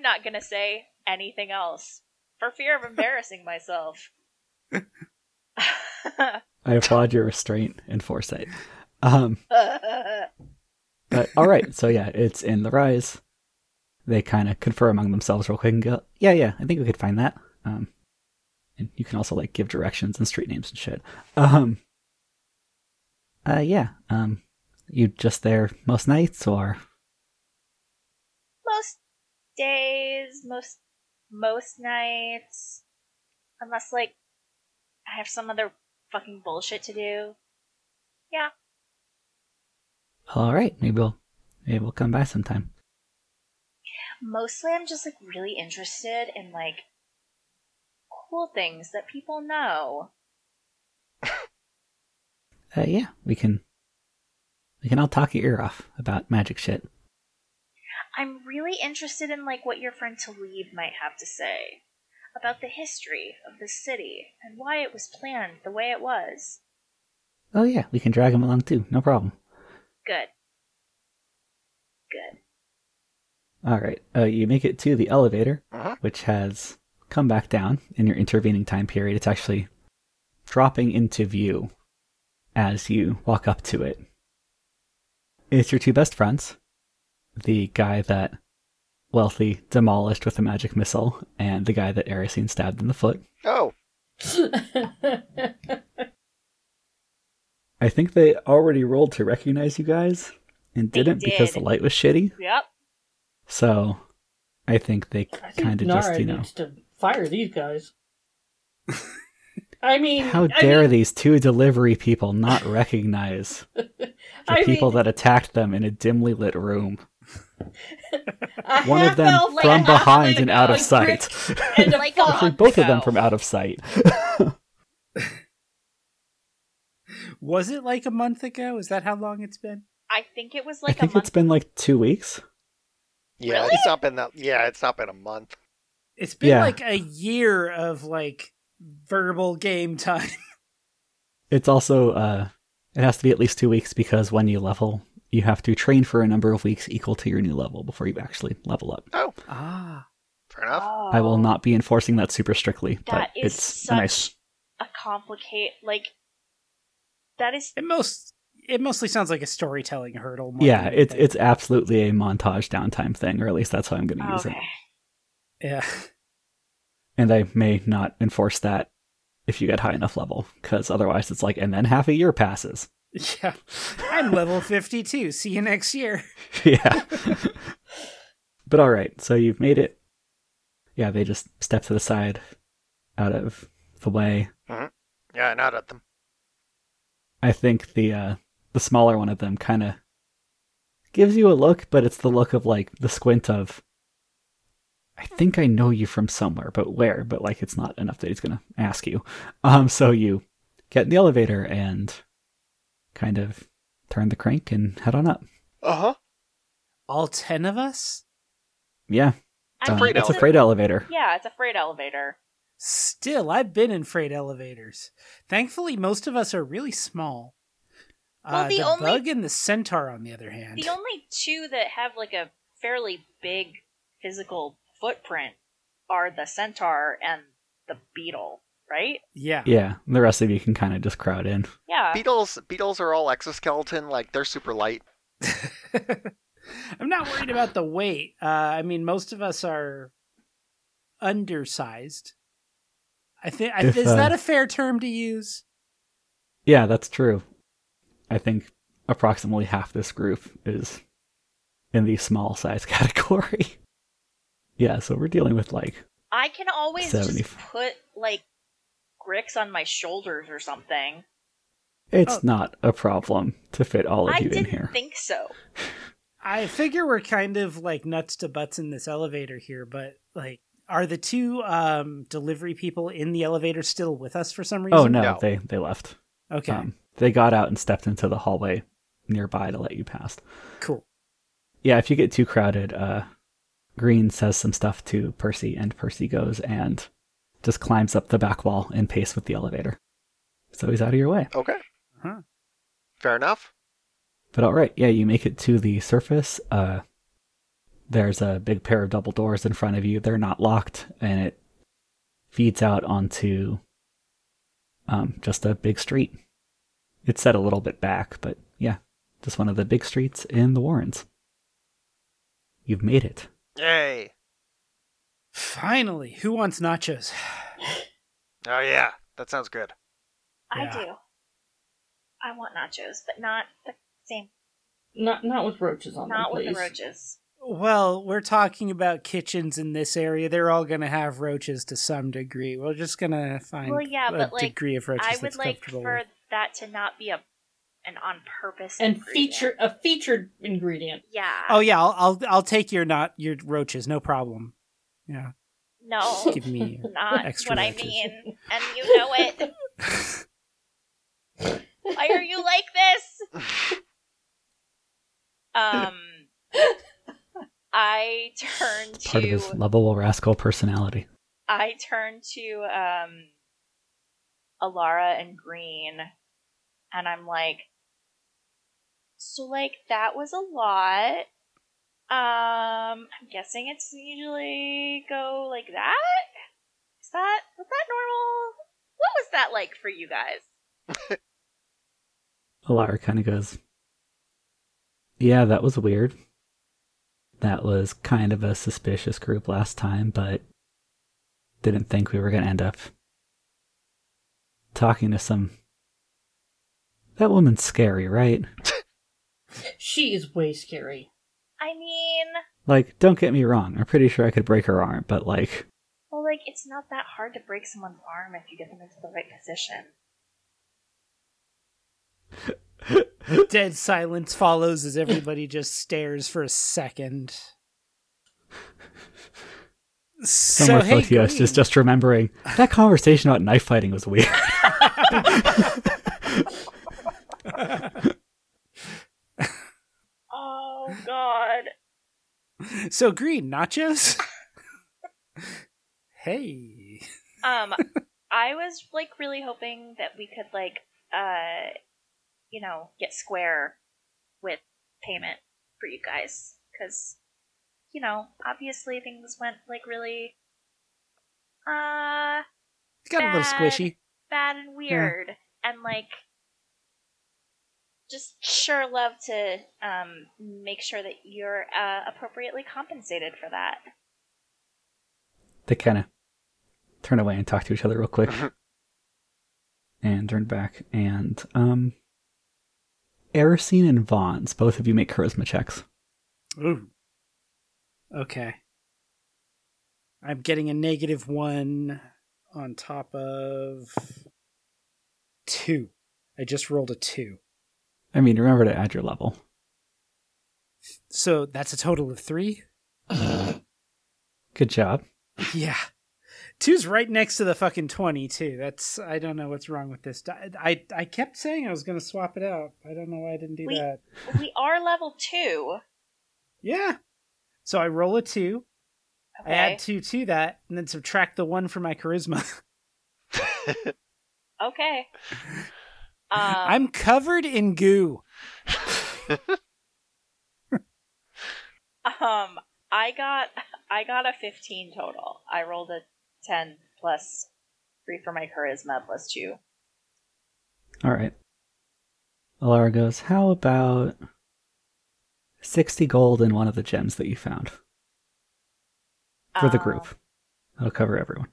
not gonna say anything else for fear of embarrassing myself. I applaud your restraint and foresight. Um, but all right, so yeah, it's in the rise. They kind of confer among themselves real quick and go, "Yeah, yeah, I think we could find that." Um, and you can also like give directions and street names and shit. Um, uh, yeah. Um, you just there most nights or? most days, most most nights, unless like I have some other fucking bullshit to do. Yeah, All right, maybe we'll maybe we'll come by sometime. mostly I'm just like really interested in like cool things that people know. Uh, yeah, we can. We can all talk your ear off about magic shit. I'm really interested in like what your friend Talib might have to say about the history of the city and why it was planned the way it was. Oh yeah, we can drag him along too. No problem. Good. Good. All right. Uh, you make it to the elevator, Uh-huh. which has come back down in your intervening time period. It's actually dropping into view as you walk up to it. It's your two best friends, the guy that Wealthy demolished with a magic missile, and the guy that Erisine stabbed in the foot. Oh, I think they already rolled to recognize you guys and They didn't because the light was shitty. Yep. So I think they kind of Nara just, you know. needs to fire these guys. I mean, How I dare mean, these two delivery people not recognize the I people mean, that attacked them in a dimly lit room? One of them from like, behind and out of sight. And Like a fuck. Both of them from out of sight. Was it like a month ago? Is that how long it's been? I think it was I like a think month. it's been like two weeks. yeah, Really? it's not been that. Yeah, it's not been a month. It's been Yeah. like a year of like verbal game time. It's also uh, it has to be at least two weeks because when you level, you have to train for a number of weeks equal to your new level before you actually level up. Oh, ah. fair enough. Oh, I will not be enforcing that super strictly, but That is it's such a nice. a complicate like. That is It most it mostly sounds like a storytelling hurdle. more Yeah, it's anything. it's absolutely a montage downtime thing, or at least that's how I'm going to use it. yeah. And I may not enforce that if you get high enough level, because otherwise it's like, and then half a year passes. Yeah. I'm level 52. See you next year. yeah. but all right, so you've made it. Yeah, they just step to the side, out of the way. Mm-hmm. Yeah, not at them. I think the uh, the smaller one of them kind of gives you a look, but it's the look of like the squint of. I think I know you from somewhere, but where? But like, it's not enough that he's gonna ask you. Um, so you get in the elevator and kind of turn the crank and head on up. Uh huh. All 10 of us? Yeah, um, it's a freight elevator. Yeah, it's a freight elevator. Still, I've been in freight elevators. Thankfully, most of us are really small. Well, uh, the the only- bug and the centaur, on the other hand. The only two that have like a fairly big physical footprint are the centaur and the beetle, right? yeah. Yeah, the rest of you can kind of just crowd in. Yeah. Beetles, beetles are all exoskeleton. Like they're super light. I'm not worried about the weight. Uh, I mean, most of us are undersized. I think If, is uh, that a fair term to use? Yeah, that's true. I think approximately half this group is in the small size category. yeah, so we're dealing with like I can always just put like Grix on my shoulders or something. It's Oh. not a problem to fit all of I you in here. I didn't think so. I figure we're kind of like nuts to butts in this elevator here, but like, are the two um, delivery people in the elevator still with us for some reason? oh no, No. they they left. Okay, Um, they got out and stepped into the hallway nearby to let you past. cool. Yeah, if you get too crowded, uh, Green says some stuff to Percy, and Percy goes and just climbs up the back wall in pace with the elevator. So he's out of your way. Okay. Huh. Fair enough. But all right, yeah, you make it to the surface. Uh, there's a big pair of double doors in front of you. They're not locked, and it feeds out onto um, just a big street. It's set a little bit back, but yeah, just one of the big streets in the Warrens. You've made it. Yay. Finally, who wants nachos? Oh yeah, that sounds good. I Yeah. do. I want nachos, but not the same. Not not with roaches on Not them, Not with please. the roaches. Well, we're talking about kitchens in this area. They're all going to have roaches to some degree. We're just going to find Well, yeah, a but, like, degree of roaches I would that's like comfortable for with. that to not be a an on purpose And feature a featured ingredient. Yeah. Oh yeah, I'll, I'll I'll take your not your roaches, no problem. Yeah, no. give me not extra what I mean, and you know it. Why are you like this? Um, I turn to Part of his lovable rascal personality. I turn to um, Alara and Green, and I'm like, so like that was a lot. Um, I'm guessing it's usually go like that. Is that was that normal? What was that like for you guys? Alara kind of goes, Yeah, that was weird. That was kind of a suspicious group last time, but didn't think we were going to end up talking to some. That woman's scary, right? She is way scary. I mean, Like, don't get me wrong, I'm pretty sure I could break her arm, but like, well, like it's not that hard to break someone's arm if you get them into the right position. Dead silence follows as everybody just stares for a second. some So more hey, Photios Green. just just remembering that conversation about knife fighting was weird. Oh God. so green nachos. hey, Um, I was like really hoping that we could like, uh, you know, get square with payment for you guys. Because, you know, obviously things went like really, uh, it's got a little squishy. bad and weird, and like, just sure love to um make sure that you're uh, appropriately compensated for that. they kind of turn away and talk to each other real quick. And turn back and um Erisine and Vons both of you make charisma checks Ooh. Okay. I'm getting a negative one on top of two. I just rolled a two. i mean remember to add your level So that's a total of three? good job Yeah. Two's right next to the fucking 20, too. That's, I don't know what's wrong with this. die. I, I kept saying I was going to swap it out. I don't know why I didn't do We- that. we are level two. Yeah. So I roll a two. Okay. I add two to that, and then subtract the one for my charisma. Okay. Um, I'm covered in goo. Um, I got I got a fifteen total. I rolled a ten plus three for my charisma plus two. all right alara goes how about 60 gold in one of the gems that you found for the Um, group that'll cover everyone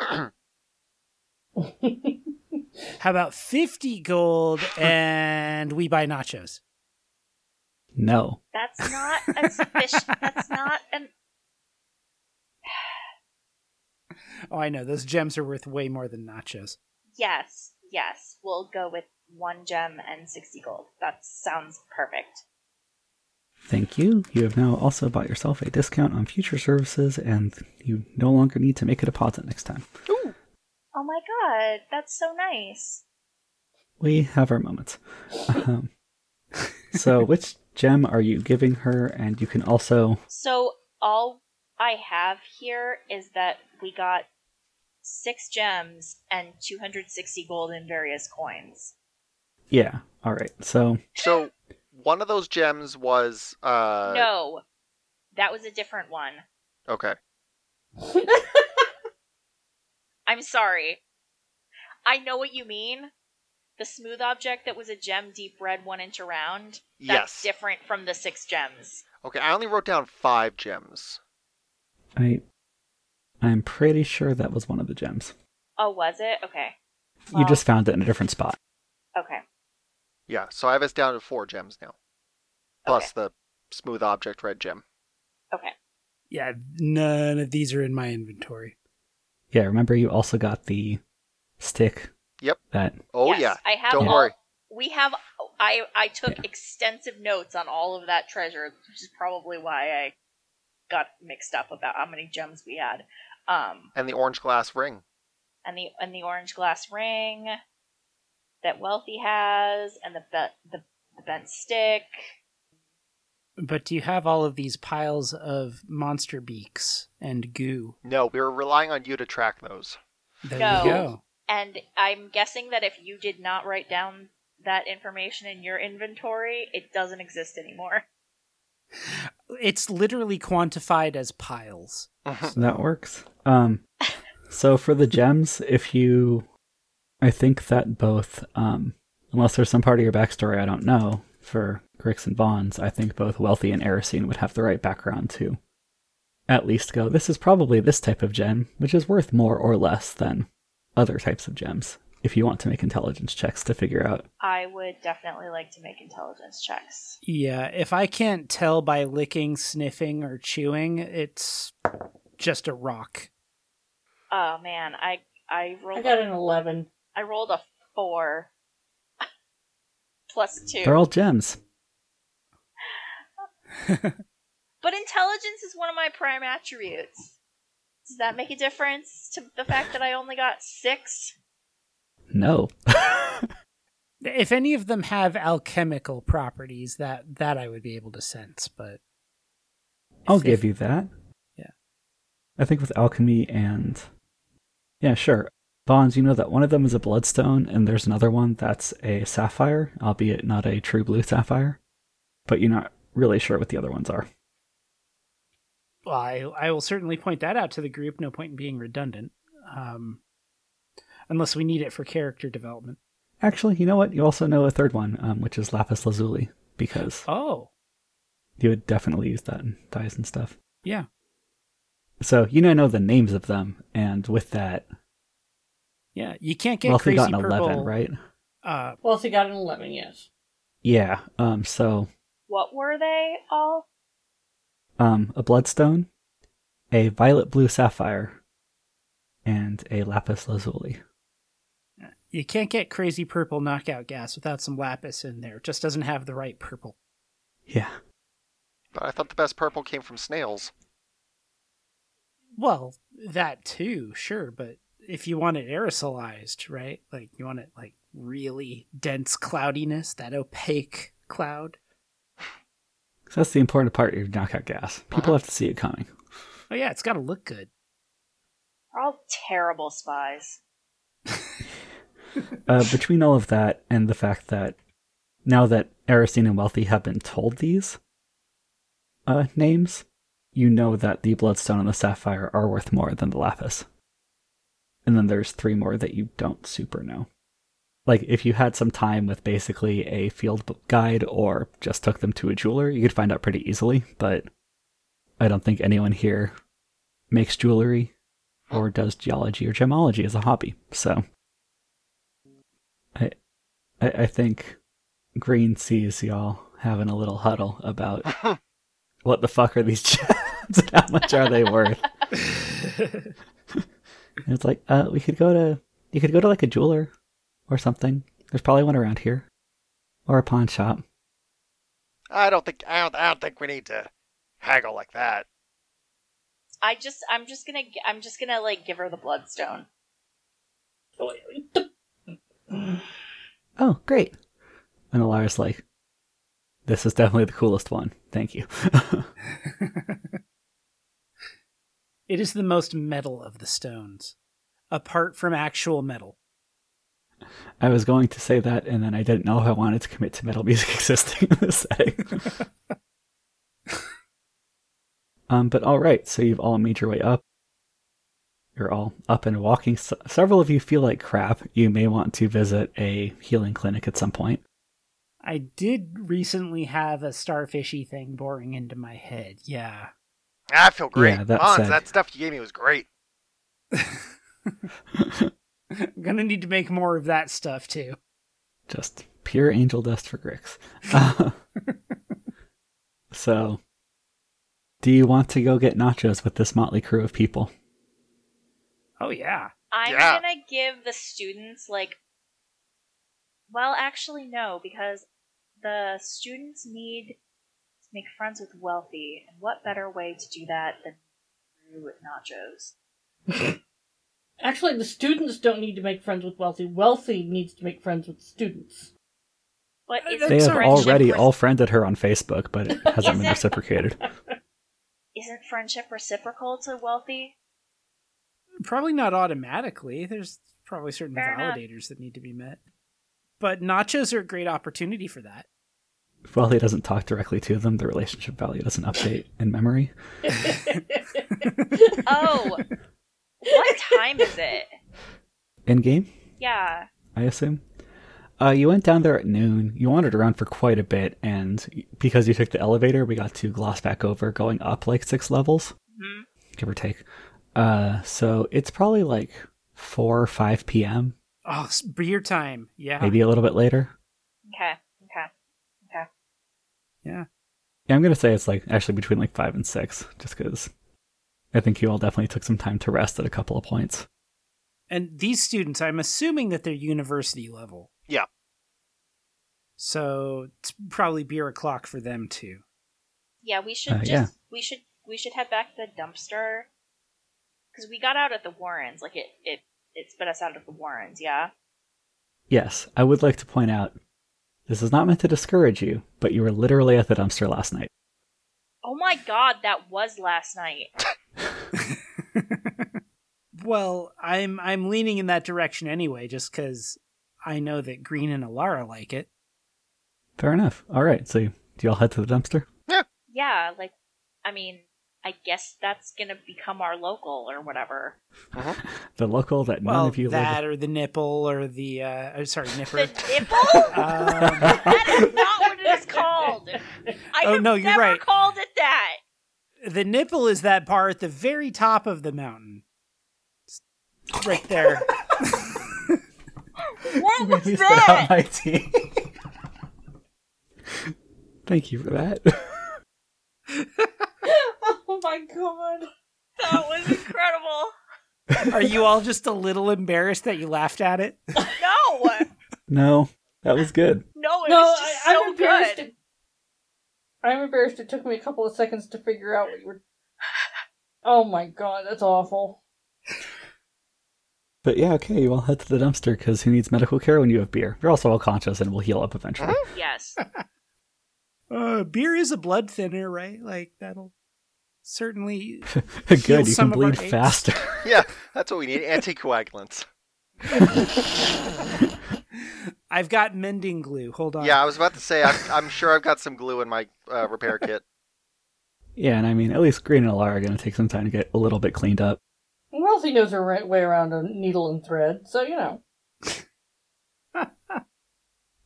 How about 50 gold and we buy nachos? no That's not a sufficient. that's not an. Oh, I know. Those gems are worth way more than nachos. Yes, yes. We'll go with one gem and 60 gold. That sounds perfect. Thank you. You have now also bought yourself a discount on future services, and you no longer need to make a deposit next time. Oh my god, that's so nice. We have our moments. Um, so, which gem are you giving her? And you can also. So, all I have here is that we got six gems and 260 gold in various coins. Yeah, alright. So, So one of those gems was uh no, that was a different one. okay. I'm sorry. I know what you mean. The smooth object that was a gem deep red one inch around. That's Yes. different from the six gems. Okay, I only wrote down five gems. I. I'm pretty sure that was one of the gems. Oh, was it? Okay. You just found it in a different spot. Okay. Yeah, so I have us down to four gems now. Plus the smooth object red gem. Okay. Yeah, none of these are in my inventory. Yeah, remember you also got the stick. Yep. That Oh Yes, yeah. I have Don't all- worry. We have I I took Yeah. extensive notes on all of that treasure, which is probably why I got mixed up about how many gems we had. Um And the orange glass ring. and the and the orange glass ring that Wealthy has and the be- the, the bent stick. But do you have all of these piles of monster beaks and goo? No, we were relying on you to track those. There No. you go. And I'm guessing that if you did not write down that information in your inventory, it doesn't exist anymore. It's literally quantified as piles. So that works. Um, so for the gems, if you, I think that both, um, unless there's some part of your backstory I don't know, for Grix and Vons, I think both Wealthy and Erisine would have the right background to at least go, this is probably this type of gem, which is worth more or less than other types of gems, if you want to make intelligence checks to figure out. I would definitely like to make intelligence checks. Yeah, if I can't tell by licking, sniffing, or chewing, it's just a rock. Oh man, I I rolled I got an 11. I rolled a four plus two. They're all gems. But intelligence is one of my prime attributes. Does that make a difference to the fact that I only got six? No. If any of them have alchemical properties, that that I would be able to sense. But I'll give you that. Yeah. I think with alchemy and yeah, sure. Vons, you know that one of them is a bloodstone, and there's another one that's a sapphire, albeit not a true blue sapphire. But you're not really sure what the other ones are. Well, I, I will certainly point that out to the group. No point in being redundant, um, unless we need it for character development. Actually, you know what? You also know a third one, um, which is lapis lazuli, because Oh, you would definitely use that in dyes and stuff. yeah. So you now know the names of them, and with that, Yeah, you can't get Wealthy crazy got an purple. eleven, right? Uh, Well, he got an 11, yes. Yeah. Um. So What were they all? um, a bloodstone, a violet blue sapphire, and a lapis lazuli. You can't get crazy purple knockout gas without some lapis in there. It just doesn't have the right purple. Yeah. But I thought the best purple came from snails. Well, that too, sure, but if you want it aerosolized, right? Like you want it like really dense cloudiness, that opaque cloud. So that's the important part of knockout gas. People uh-huh. have to see it coming. Oh yeah, it's got to look good. We're all terrible spies. Uh, between all of that and the fact that now that Erisine and Wealthy have been told these uh, names, you know that the Bloodstone and the Sapphire are worth more than the Lapis. And then there's three more that you don't super know. Like, if you had some time with basically a field guide or just took them to a jeweler, you could find out pretty easily, but I don't think anyone here makes jewelry or does geology or gemology as a hobby, so. I, I, I think Green sees y'all having a little huddle about what the fuck are these gems and how much are they worth. And it's like, uh, we could go to, you could go to like a jeweler or something. There's probably one around here, or a pawn shop. I don't think I don't, I don't think we need to haggle like that. I just, I'm just gonna, I'm just gonna like give her the bloodstone. Oh, great. And Alara's like, this is definitely the coolest one. Thank you. It is the most metal of the stones, apart from actual metal. I was going to say that, and then I didn't know if I wanted to commit to metal music existing in this setting. um, but all right, so you've all made your way up. You're all up and walking. S- several of you feel like crap. You may want to visit a healing clinic at some point. I did recently have a starfishy thing boring into my head. Yeah. I feel great. Yeah, that Vons, said- that stuff you gave me was great. I'm gonna need to make more of that stuff too. Just pure angel dust for Grix. Uh, so, do you want to go get nachos with this motley crew of people? Oh yeah. I'm Yeah. gonna give the students like well actually no, because the students need to make friends with wealthy, and what better way to do that than through nachos? Actually, the students don't need to make friends with Wealthy. Wealthy needs to make friends with students. But Uh, isn't They have friendship already re- all friended her on Facebook, but it hasn't been reciprocated. isn't friendship reciprocal to wealthy? Probably not automatically. There's probably certain Fair enough. validators that need to be met. But nachos are a great opportunity for that. If Wealthy doesn't talk directly to them, the relationship value doesn't update in memory. Oh, what time is it? In game, Yeah. I assume. Uh, you went down there at noon. You wandered around for quite a bit, and because you took the elevator, we got to gloss back over going up like six levels, hmm give or take. Uh, so it's probably like 4 or 5 p.m., Oh, s- beer time. Yeah. maybe a little bit later. Okay. Okay. Okay. Yeah. Yeah, I'm gonna say it's like actually between like five and six, just because I think you all definitely took some time to rest at a couple of points. And these students, I'm assuming that they're university level. Yeah. So it's probably beer o'clock for them too. Yeah, we should Uh, just yeah. we should we should head back to the dumpster because we got out at the Warrens. Like it it it spit us out of the Warrens. Yeah. Yes, I would like to point out this is not meant to discourage you, but you were literally at the dumpster last night. Oh my god, that was last night. well, I'm I'm leaning in that direction anyway, just because I know that Green and Alara like it. Fair enough. All right, so do you all head to the dumpster? Yeah, like I mean, I guess that's gonna become our local or whatever. The local that none of you that live. or the nipple or the uh, oh, sorry The nipper. nipple? um, that is not what it is called. I Oh, have no, you're never right. called it that. the nipple is that bar at the very top of the mountain, It's right there. What was Maybe that? my tea. Thank you for that. oh my god. That was incredible. Are you all just a little embarrassed that you laughed at it? No, no, that was good. no, it No, was I, just I'm embarrassed. good. It, I'm embarrassed. It took me a couple of seconds to figure out what you were. Oh my god, that's awful. But yeah, okay, you all head to the dumpster because who needs medical care when you have beer? You're also all conscious and will heal up eventually. Yes. Uh, beer is a blood thinner, right? Like that'll certainly. Good, you some can bleed faster. Yeah, that's what we need. Anticoagulants. I've got mending glue. Hold on. Yeah, I was about to say, I'm, I'm sure I've got some glue in my uh, repair kit. yeah, and I mean, at least Green and Alara are going to take some time to get a little bit cleaned up. Wealthy knows her right way around a needle and thread, so you know.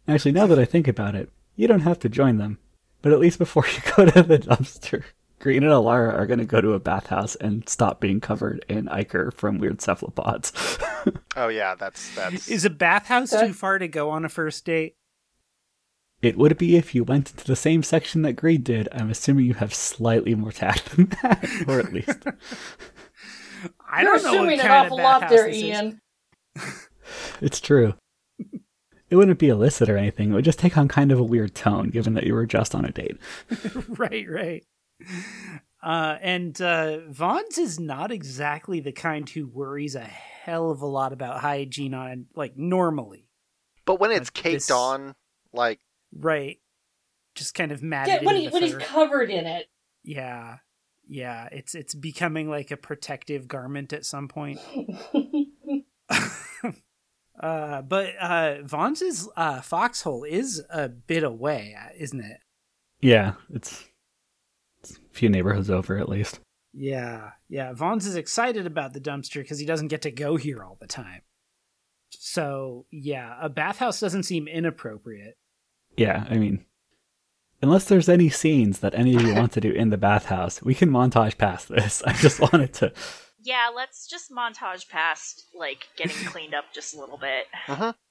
Actually, now that I think about it, you don't have to join them. But at least before you go to the dumpster, Green and Alara are going to go to a bathhouse and stop being covered in ichor from weird cephalopods. Oh yeah, that's that's. Is a bathhouse That- too far to go on a first date? it would be if you went into the same section that Green did. I'm assuming you have slightly more tact than that, or at least. I You're don't know what assuming an kind awful of lot there. Ian. It's true. It wouldn't be illicit or anything. It would just take on kind of a weird tone, given that you were just on a date. right, right. Uh, and uh, Vons is not exactly the kind who worries a hell of a lot about hygiene on like normally, But when it's Like caked this- on, like right? Just kind of matted Yeah, when, he, when he's covered in it. yeah, yeah. It's it's becoming like a protective garment at some point. uh, but uh, Vons' uh, foxhole is a bit away, isn't it? Yeah, it's, it's a few neighborhoods over at least. Yeah, yeah. Vons is excited about the dumpster because he doesn't get to go here all the time. So, yeah, a bathhouse doesn't seem inappropriate. Yeah, I mean, unless there's any scenes that any of you want to do in the bathhouse, we can montage past this. I just wanted to. Yeah, let's just montage past like getting cleaned up just a little bit. mhm.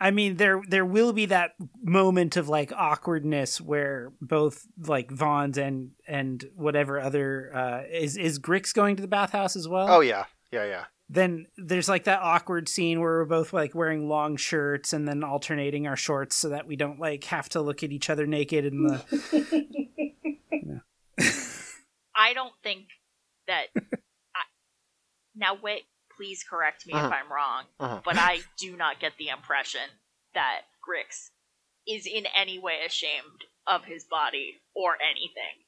I mean, there there will be that moment of like awkwardness where both like Vons and and whatever other uh, is is Grix going to the bathhouse as well. oh yeah, yeah, yeah. then there's like that awkward scene where we're both like wearing long shirts and then alternating our shorts so that we don't like have to look at each other naked in the I don't think that. I, now, wait, please correct me Uh-huh. if I'm wrong, Uh-huh. but I do not get the impression that Grix is in any way ashamed of his body or anything.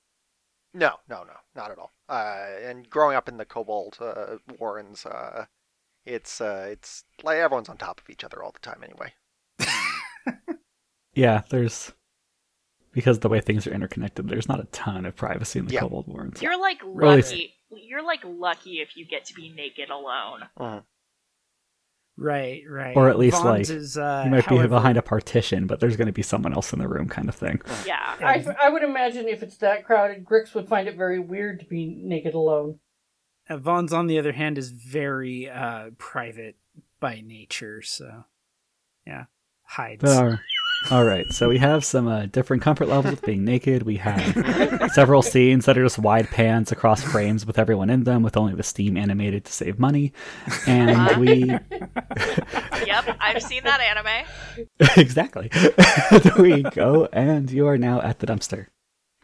No, no, no, not at all. Uh, and growing up in the Kobold uh, Warrens, uh, it's uh, it's like everyone's on top of each other all the time anyway. Yeah, there's. Because the way things are interconnected, there's not a ton of privacy in the Yeah. Kobold Warrens. You're like Or at least- lucky. You're like lucky if you get to be naked alone. Mhm. right, right. Or at least, Vons like, is, uh, You might be behind a partition, but there's going to be someone else in the room, kind of thing. Yeah. I, I would imagine if it's that crowded, Grix would find it very weird to be naked alone. Uh, Vons, on the other hand, is very uh, private by nature, so yeah, hides. But all, all right, so we have some uh, different comfort levels with being naked. We have several scenes that are just wide pans across frames with everyone in them, with only the steam animated to save money. And we yep, I've seen that anime. exactly we go, and you are now at the dumpster,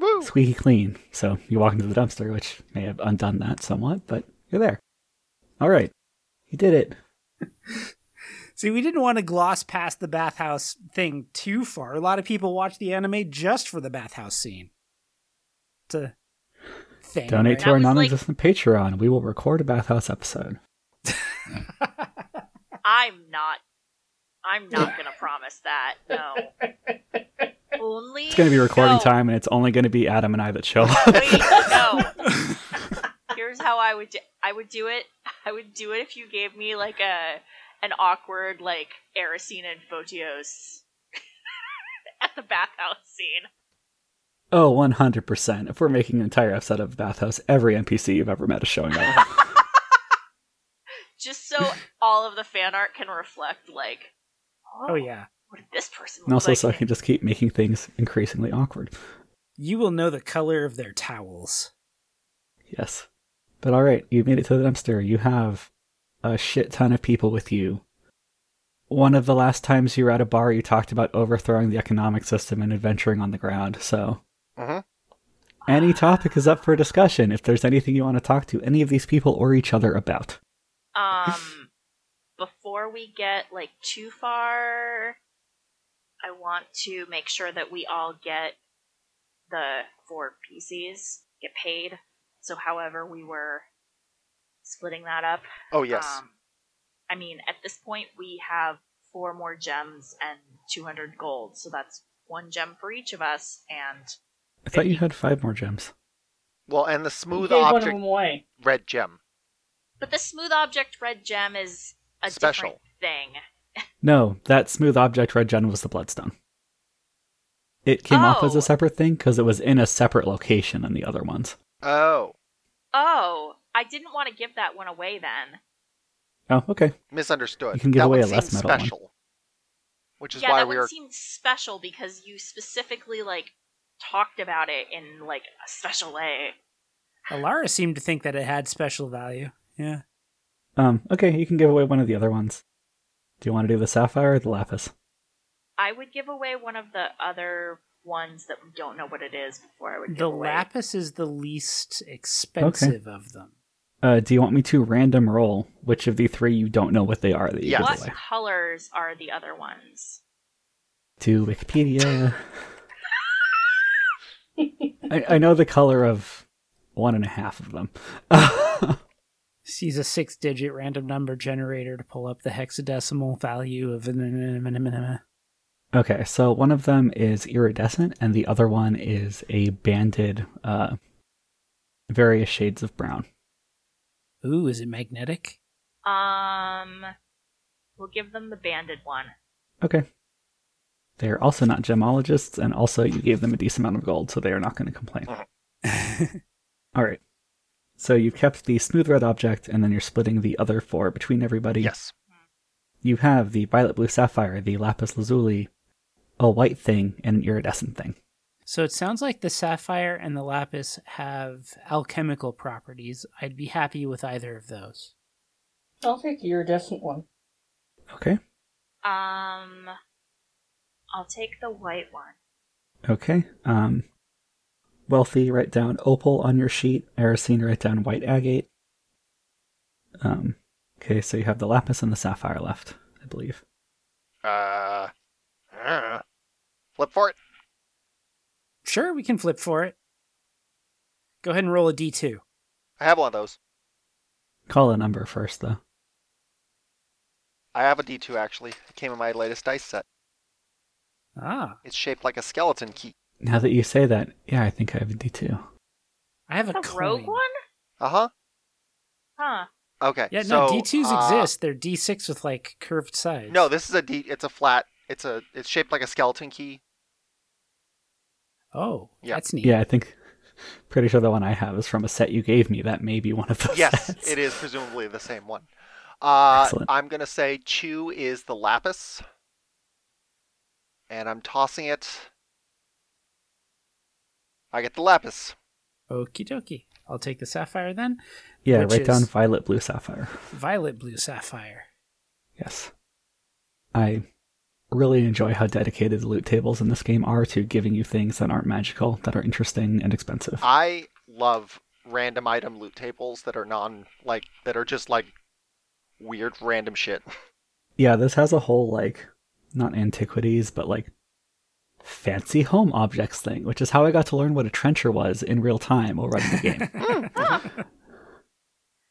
Woo! squeaky clean. So you walk into the dumpster, which may have undone that somewhat, but you're there. All right, you did it. See, we didn't want to gloss past the bathhouse thing too far. A lot of people watch the anime just for the bathhouse scene. It's a thing. Donate right? to our non-existent Patreon. We will record a bathhouse episode. I'm not. I'm not gonna promise that. No. Only. It's going to be recording no. time, and it's only going to be Adam and I that show up. Wait, no. Here's how I would do. I would do it. I would do it if you gave me like a an awkward like Erisine and Photios at the bathhouse scene. Oh, 100%. If we're making an entire episode of Bathhouse, every NPC you've ever met is showing up. Just so all of the fan art can reflect like. Oh, oh yeah. What did this person look and also like? so I can just keep making things increasingly awkward. You will know the color of their towels. Yes. But alright, you made it to the dumpster. You have a shit ton of people with you. One of the last times you were at a bar, you talked about overthrowing the economic system and adventuring on the ground, so. Mhm. Any topic is up for discussion if there's anything you want to talk to any of these people or each other about. Um, before we get like too far, I want to make sure that we all get the four PCs get paid. So, however, we were splitting that up. Oh yes. Um, I mean, at this point, we have four more gems and 200 gold, so that's one gem for each of us. And I thought you had five more gems. well, and the smooth gave object them away. red gem. but the smooth object red gem is a Special. different thing. No, that smooth object red gem was the bloodstone. It came off as Oh. a separate thing because it was in a separate location than the other ones. Oh, Oh, I didn't want to give that one away then. Oh, okay. misunderstood. You can give that away one a less seemed metal one. special. Which is yeah, why that we one are seemed special because you specifically like talked about it in like a special way. Alara seemed to think that it had special value. Yeah. Um, okay, you can give away one of the other ones. Do you want to do the sapphire or the lapis? I would give away one of the other ones that we don't know what it is before I would give The away. lapis is the least expensive of them. Uh, do you want me to random roll which of the three you don't know what they are that you Yes. give What away? colors are the other ones? To Wikipedia. I, I know the color of one and a half of them. Use a six digit random number generator to pull up the hexadecimal value of okay, so one of them is iridescent, and the other one is a banded, uh, various shades of brown. Ooh, is it magnetic? Um, we'll give them the banded one. Okay. They are also not gemologists, and also you gave them a decent amount of gold, so they are not going to complain. All right. So you've kept the smooth red object, and then you're splitting the other four between everybody. Yes. You have the violet blue sapphire, the lapis lazuli, a white thing, and an iridescent thing. So it sounds like the sapphire and the lapis have alchemical properties. I'd be happy with either of those. I'll take the iridescent one. Okay. Um, I'll take the white one. Okay. Um, wealthy, write down opal on your sheet. Erisine, write down white agate. Um, okay, so you have the lapis and the sapphire left, I believe. Uh, uh, flip for it. Sure, we can flip for it. Go ahead and roll a d2. I have one of those. Call a number first, though. I have a D2 actually. It came in my latest dice set. Ah, It's shaped like a skeleton key. Now that you say that, yeah, I think I have a D2. I have a The coin. rogue one? Uh huh. Huh. Okay. Yeah, so, no, D2s uh, exist. They're D6 with like curved sides. No, this is a D. It's a flat. It's a. It's shaped like a skeleton key. Oh, Yeah. that's neat. Yeah, I think. Pretty sure the one I have is from a set you gave me. That may be one of those. Yes, sets. it is presumably the same one. Uh, I'm gonna say Chew is the lapis, and I'm tossing it. I get the lapis. Okie dokie. I'll take the sapphire then. Yeah, write down violet blue sapphire. Violet blue sapphire. Yes. I really enjoy how dedicated the loot tables in this game are to giving you things that aren't magical, that are interesting and expensive. I love random item loot tables that are non like that are just like weird random shit. Yeah, this has a whole, like, not antiquities, but like fancy home objects thing, which is how I got to learn what a trencher was in real time while running the game.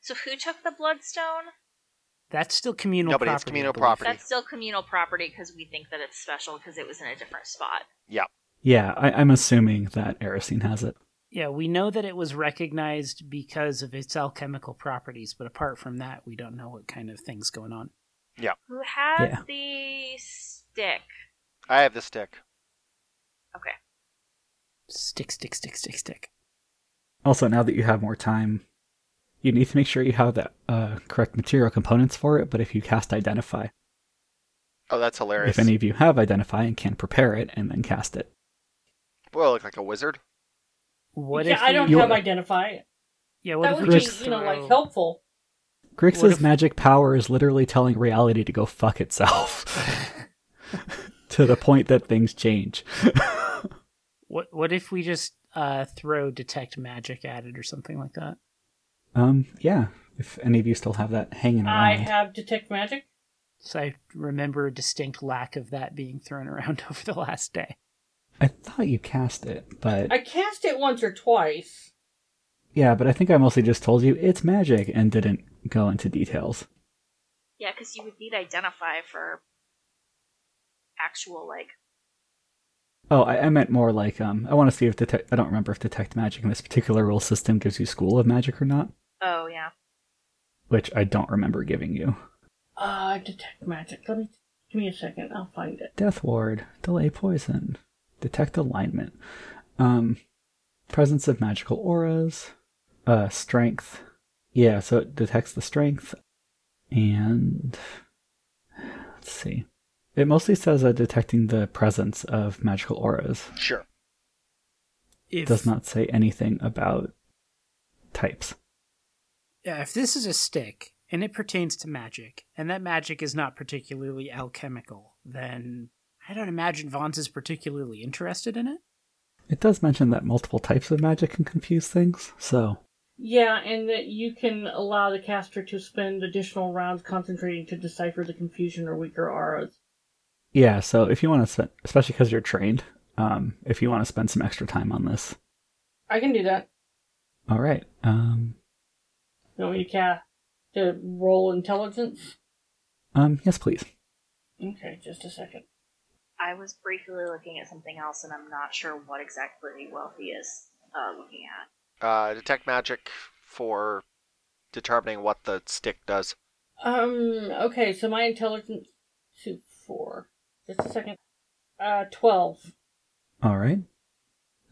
So who took the bloodstone? That's still communal Nobody, property. it's communal property. That's still communal property because we think that it's special because it was in a different spot. yeah, I, I'm assuming that Erisine has it. Yeah, we know that it was recognized because of its alchemical properties, but apart from that, we don't know what kind of things going on. Yeah. Who has Yeah. the stick? I have the stick. Okay. Stick, stick, stick, stick, stick. Also, now that you have more time, you need to make sure you have the uh, correct material components for it, but if you cast Identify, Oh, that's hilarious. if any of you have Identify and can prepare it and then cast it. Well, I look like a wizard. What yeah, if I don't we, You- have identify. Yeah, what That if would we be, just you know, like helpful. Grix's if- magic power is literally telling reality to go fuck itself. to the point that things change. What what if we just uh, throw detect magic at it or something like that? Um, yeah. If any of you still have that hanging around. I have detect magic. So I remember a distinct lack of that being thrown around over the last day. I thought you cast it, but I cast it once or twice. yeah, but I think I mostly just told you it's magic and didn't go into details. Yeah, because you would need identify for actual like. Oh, I, I meant more like um. I want to see if detect. I don't remember if detect magic in this particular rule system gives you school of magic or not, Oh yeah. which I don't remember giving you. Uh, detect magic. Let me give me a second. I'll find it. Death ward, delay poison, detect alignment, um, presence of magical auras, uh, strength. Yeah, so it detects the strength, and let's see. It mostly says uh, detecting the presence of magical auras. Sure. It does not say anything about types. Yeah, if this is a stick and it pertains to magic, and that magic is not particularly alchemical, then I don't imagine Vons is particularly interested in it. It does mention that multiple types of magic can confuse things, so Yeah, and that you can allow the caster to spend additional rounds concentrating to decipher the confusion or weaker auras. Yeah. So if you want to spend, especially because you're trained, um, if you want to spend some extra time on this, I can do that. all right. Um, You want me to cast to roll intelligence? um, yes, please. Okay, just a second. I was briefly looking at something else, and I'm not sure what exactly Wealthy is uh, looking at. Uh, detect magic for determining what the stick does. Um, okay, so my intelligence to four. Just a second. Uh, 12. All right.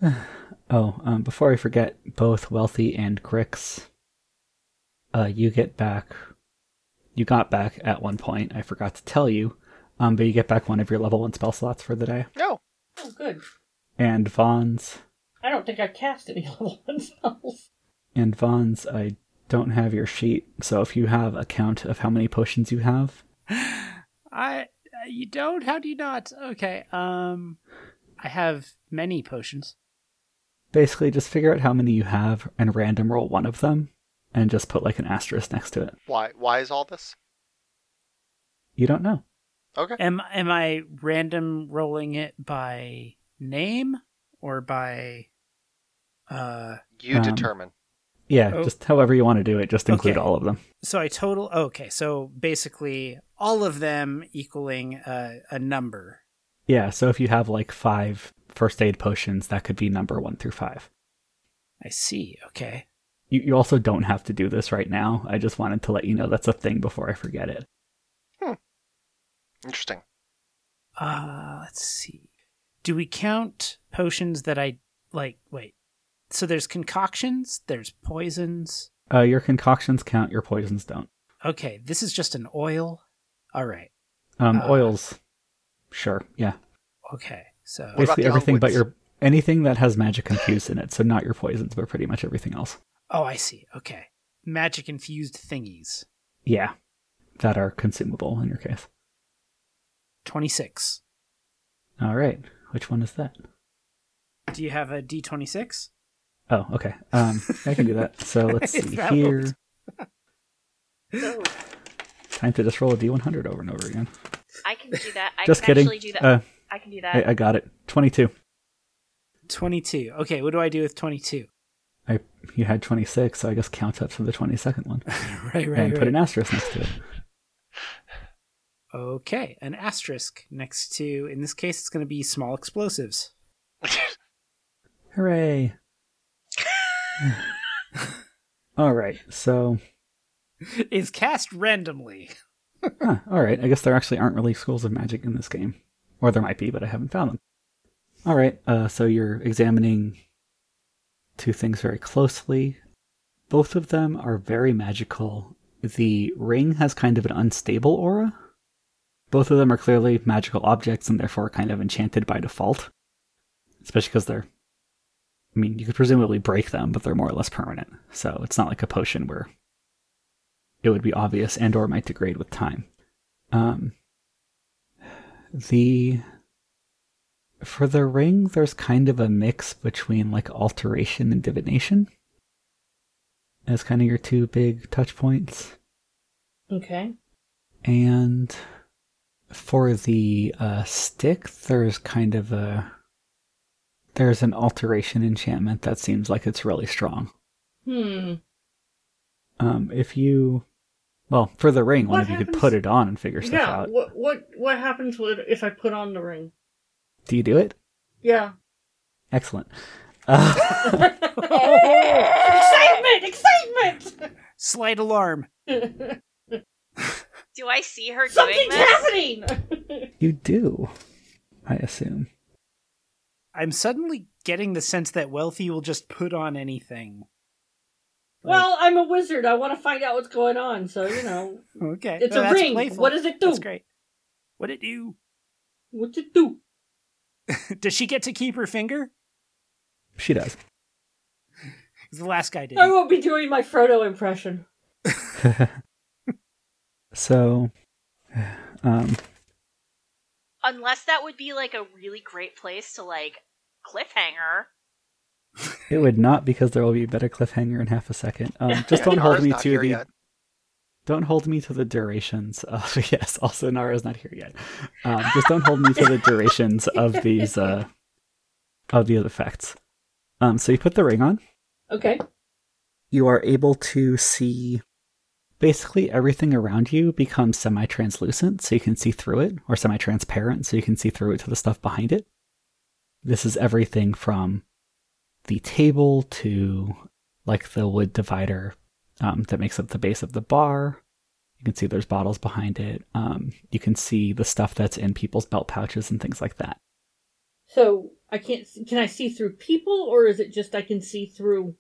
oh, um, before I forget, both Wealthy and Grix, uh, you get back. You got back at one point. I forgot to tell you, um, but you get back one of your level one spell slots for the day. No. Oh, good. And Vons I don't think I cast any level 1 spells. and Vons, I don't have your sheet, so if you have a count of how many potions you have, I you don't? How do you not? Okay. Um, I have many potions. basically just figure out how many you have and random roll one of them, and just put like an asterisk next to it. Why? Why is all this? You don't know. Okay. Am am I random rolling it by name or by? Uh, You Um, determine. Yeah, Oh. just however you want to do it, just include Okay. all of them. so I total. Okay, so basically all of them equaling a, a number. Yeah, so if you have like five first aid potions, that could be number one through five. I see. Okay. You, you also don't have to do this right now. I just wanted to let you know that's a thing before I forget it. Hmm. Interesting. Uh, let's see. Do we count potions that I like? Wait. So there's concoctions. There's poisons. Uh, your concoctions count, your poisons don't. Okay, this is just an oil. All right. Um, Uh, oils, sure, yeah. Okay. So Basically the everything but your anything that has magic infused in it. So not your poisons, but pretty much everything else. Oh, I see. Okay. Magic infused thingies. Yeah, that are consumable in your case. 26. All right, which one is that? Do you have a D26? Oh, okay. Um, I can do that. So let's see here. what- Time to just roll a d100 over and over again. I can do that. I just can kidding. actually do that. Uh, I can do that. I, I got it. 22. 22. Okay, what do I do with 22? I you had 26, so I guess count up to the 22nd one right, right, and put an asterisk next to it. Okay, an asterisk next to, in this case, it's going to be small explosives. Hooray! all right, so Is cast randomly. huh, all right. I guess there actually aren't really schools of magic in this game, or there might be, but I haven't found them. All right, uh, so you're examining two things very closely. Both of them are very magical. The ring has kind of an unstable aura. Both of them are clearly magical objects and therefore kind of enchanted by default. Especially because they're. I mean, you could presumably break them, but they're more or less permanent. So it's not like a potion where it would be obvious and or might degrade with time. Um, the for the ring, there's kind of a mix between like alteration and divination as kind of your two big touch points. Okay. And for the uh, stick, there's kind of a there's an alteration enchantment that seems like it's really strong. Hmm. Um, if you, well, for the ring, one What of you could put it on and figure stuff Yeah. out. What what what happens with if I put on the ring? Do you do it? Yeah. Excellent. Uh, excitement! Excitement! Slight alarm. do I see her doing Something's this? happening. you do, I assume. I'm suddenly getting the sense that Wealthy will just put on anything. Like, well, I'm a wizard. I want to find out what's going on. So you know, okay. it's Well, a ring. playful. What does it do? That's great. What it do? What's it do? Does she get to keep her finger? She does. The last guy I didn't. won't be doing my Frodo impression. so, um, Unless that would be like a really great place to like cliffhanger. it would not because there will be a better cliffhanger in half a second. Um, just Yeah, don't hold me to the yet. don't hold me to the durations. Of, yes, also Nara's not here yet. Um, just don't hold me to the durations of these uh, of these effects. Um, so you put the ring on. Okay. you are able to see basically everything around you becomes semi translucent, so you can see through it, or semi transparent, so you can see through it to the stuff behind it. This is everything from the table to like the wood divider um, that makes up the base of the bar. You can see there's bottles behind it. Um, you can see the stuff that's in people's belt pouches and things like that. So I can't. Can I see through people, or is it just I can see through?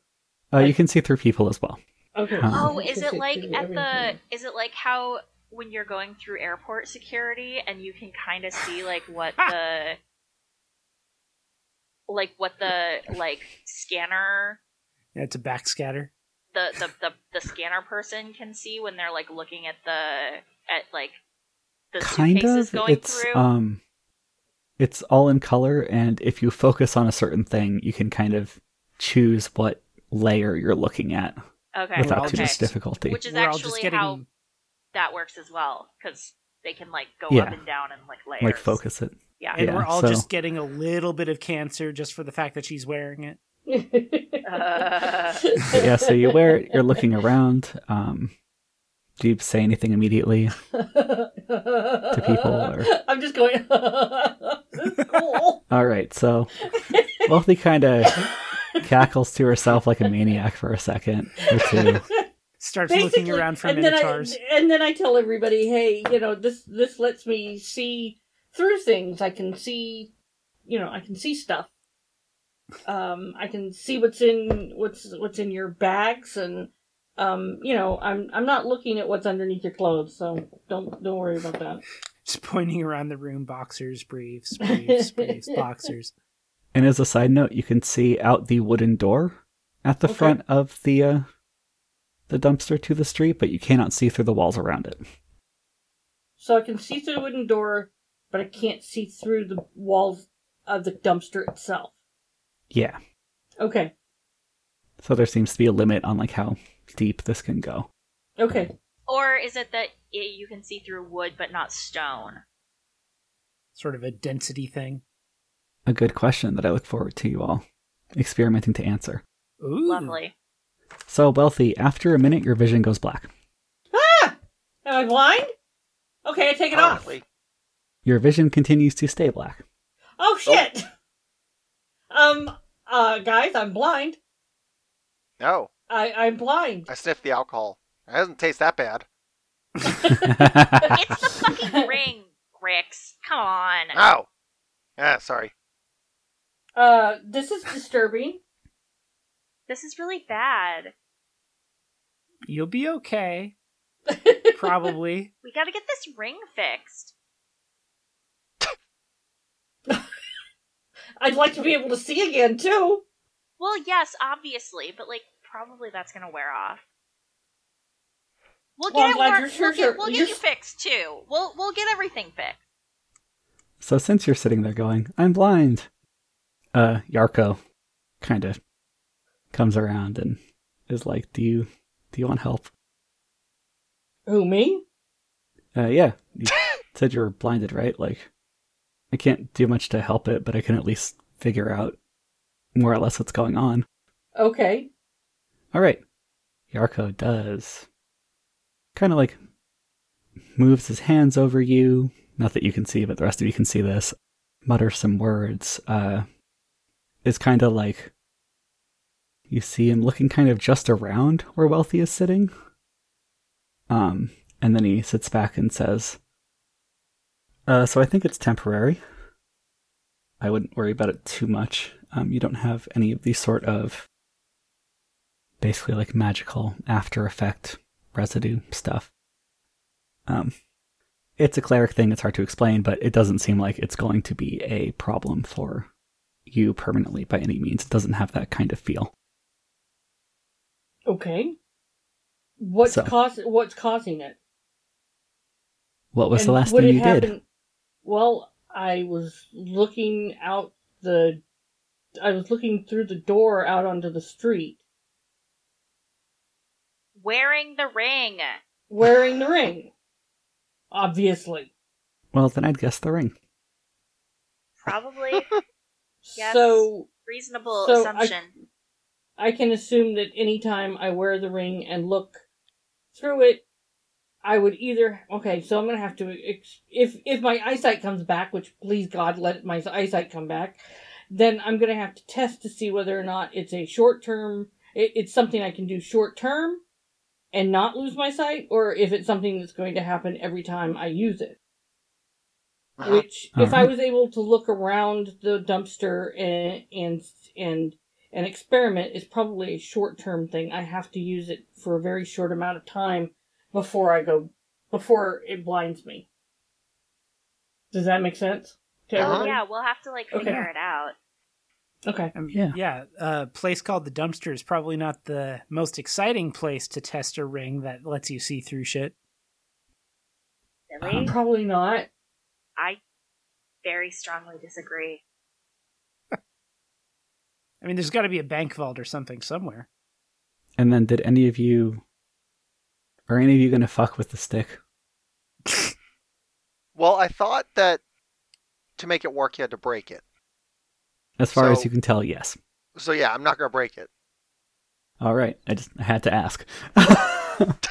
Uh, you can see through people as well. Okay. Um, Oh, is it like through at the is it like how when you're going through airport security and you can kind of see like what the like what the like scanner Yeah, it's a backscatter. the, the the the scanner person can see when they're like looking at the at like the kind suitcases of going it's through. um it's all in color and if you focus on a certain thing you can kind of choose what layer you're looking at okay, without okay. too much difficulty Which is We're all just actually getting how that works as well because they can like go Yeah. up and down and like layers. like focus it Yeah. and Yeah, we're all so- just getting a little bit of cancer just for the fact that she's wearing it. Uh, yeah so you wear it you're looking around um do you say anything immediately to people, or- I'm just going. this is cool. all right so wealthy kind of cackles to herself like a maniac for a second or two Starts looking around for and then I- minotaurs. and then I tell everybody, hey, you know, this this lets me see through things. I can see, you know, I can see stuff. Um, I can see what's in what's what's in your bags, and um, you know, I'm I'm not looking at what's underneath your clothes, so don't don't worry about that. Just pointing around the room, boxers, briefs, briefs, briefs, boxers. and as a side note you can see out the wooden door at the Okay. front of the uh the dumpster to the street but you cannot see through the walls around it So I can see through the wooden door, but I can't see through the walls of the dumpster itself. yeah Okay, So there seems to be a limit on like how deep this can go. okay. or is it that it, you can see through wood but not stone? Sort of a density thing. A good question that I look forward to you all experimenting to answer. Ooh. Lovely. So wealthy, after a minute your vision goes black. Ah! Am I blind? Okay, I take it off. Probably. Your vision continues to stay black. Oh shit! Um, uh, guys, I'm blind. No, I I'm blind. I sniffed the alcohol. It doesn't taste that bad. It's the fucking ring, Grix. Come on. Oh. Yeah, sorry. Uh, this is disturbing. This is really bad. You'll be okay. Probably. We gotta get this ring fixed. I'd like to be able to see again too. Well, yes, obviously, but like probably that's gonna wear off. We'll Well, I'm get it. glad you're sure we'll get, you're- we'll get you're you fixed too. We'll we'll get everything fixed. so since you're sitting there going, I'm blind, uh, Yarko kind of comes around and is like, Do you do you want help? Who me? Uh yeah. You said you were blinded, right? Like I can't do much to help it, but I can at least figure out more or less what's going on. Okay. All right. Yarko does kind of like moves his hands over you. Not that you can see, but the rest of you can see this. Mutters some words. Uh, is kind of like you see him looking kind of just around where Wealthy is sitting. Um, and then he sits back and says, uh, "So I think it's temporary. I wouldn't worry about it too much. Um, you don't have any of these sort of basically like magical after effect residue stuff. Um, it's a cleric thing. It's hard to explain, but it doesn't seem like it's going to be a problem for you permanently by any means. It doesn't have that kind of feel. Okay. What's So- cause what's causing it? What was the last thing you did? Happen- Well, I was looking out the I was looking through the door out onto the street, Wearing the ring. wearing the ring. Obviously. Well, then I'd guess the ring. Probably Yes. So reasonable So, I- assumption. I can assume that anytime I wear the ring and look through it, I would either okay. So I'm gonna have to if if my eyesight comes back, which please God let my eyesight come back, then I'm gonna have to test to see whether or not it's a short term. It, it's something I can do short term and not lose my sight, or if it's something that's going to happen every time I use it. Uh-huh. Which, if I was able to look around the dumpster and and and an experiment is probably a short term thing. I have to use it for a very short amount of time before I go before it blinds me. Does that make sense to Uh-huh. everybody? yeah, we'll have to like Okay. figure it out. Okay. Um, Yeah. yeah. A place called the dumpster is probably not the most exciting place to test a ring that lets you see through shit. Really? Probably not. I very strongly disagree. I mean, there's got to be a bank vault or something somewhere. And then, did any of you, are any of you going to fuck with the stick? Well, I thought that to make it work, you had to break it. As far as you can tell, yes. So yeah, I'm not gonna break it. All right. I just I had to ask.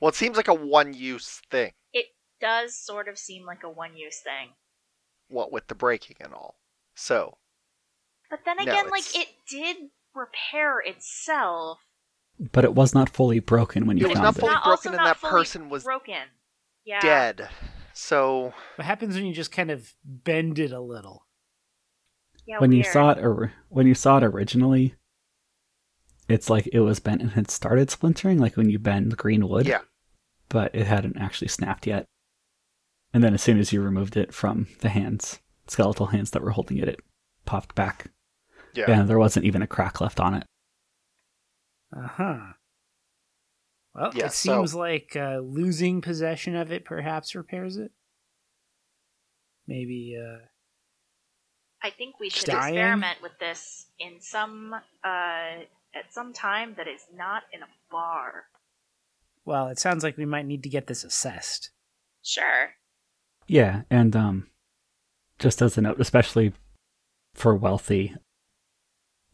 Well, it seems like a one-use thing. It does sort of seem like a one use thing. What with the breaking and all. So But then No, again, like it did repair itself. But it was not fully broken when you found It It was not fully Not- broken also and that person was broken. Yeah. dead. So What happens when you just kind of bend it a little? Yeah, when you saw it or when you saw it originally, it's like it was bent and had started splintering, like when you bend green wood. yeah, But it hadn't actually snapped yet. And then as soon as you removed it from the hands, skeletal hands that were holding it, it popped back. yeah. And there wasn't even a crack left on it. Uh huh. Well, Yeah, it so- seems like uh, losing possession of it perhaps repairs it. Maybe. uh I think we should Dying? experiment with this in some uh at some time that is not in a bar. Well, it sounds like we might need to get this assessed. Sure. Yeah, and um, just as a note, especially for wealthy,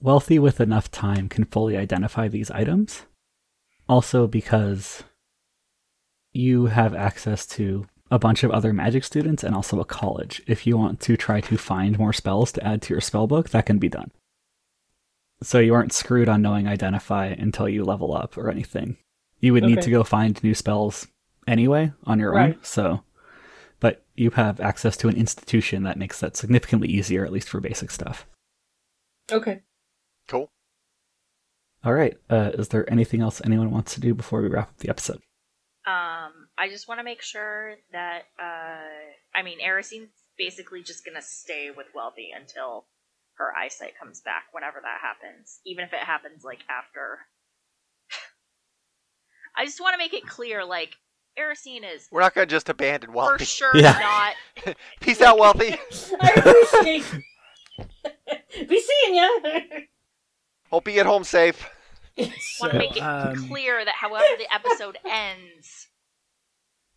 wealthy with enough time can fully identify these items. Also, because you have access to a bunch of other magic students and also a college. If you want to try to find more spells to add to your spell book, that can be done. So you aren't screwed on knowing identify until you level up or anything. You would need to go find new spells anyway on your own. So, but you have access to an institution that makes that significantly easier, at least for basic stuff. Okay. Cool. All right. Uh, is there anything else anyone wants to do before we wrap up the episode? Um, I just want to make sure that uh, I mean, Erisine's basically just gonna stay with Wealthy until her eyesight comes back, whenever that happens, even if it happens like after. I just want to make it clear, like Erisine is We're not gonna just abandon Wealthy. for Wealthy. sure Yeah. not. Peace out, Wealthy. I appreciate. Be seeing ya. Hope you get home safe. Want to make it um, clear that however the episode ends,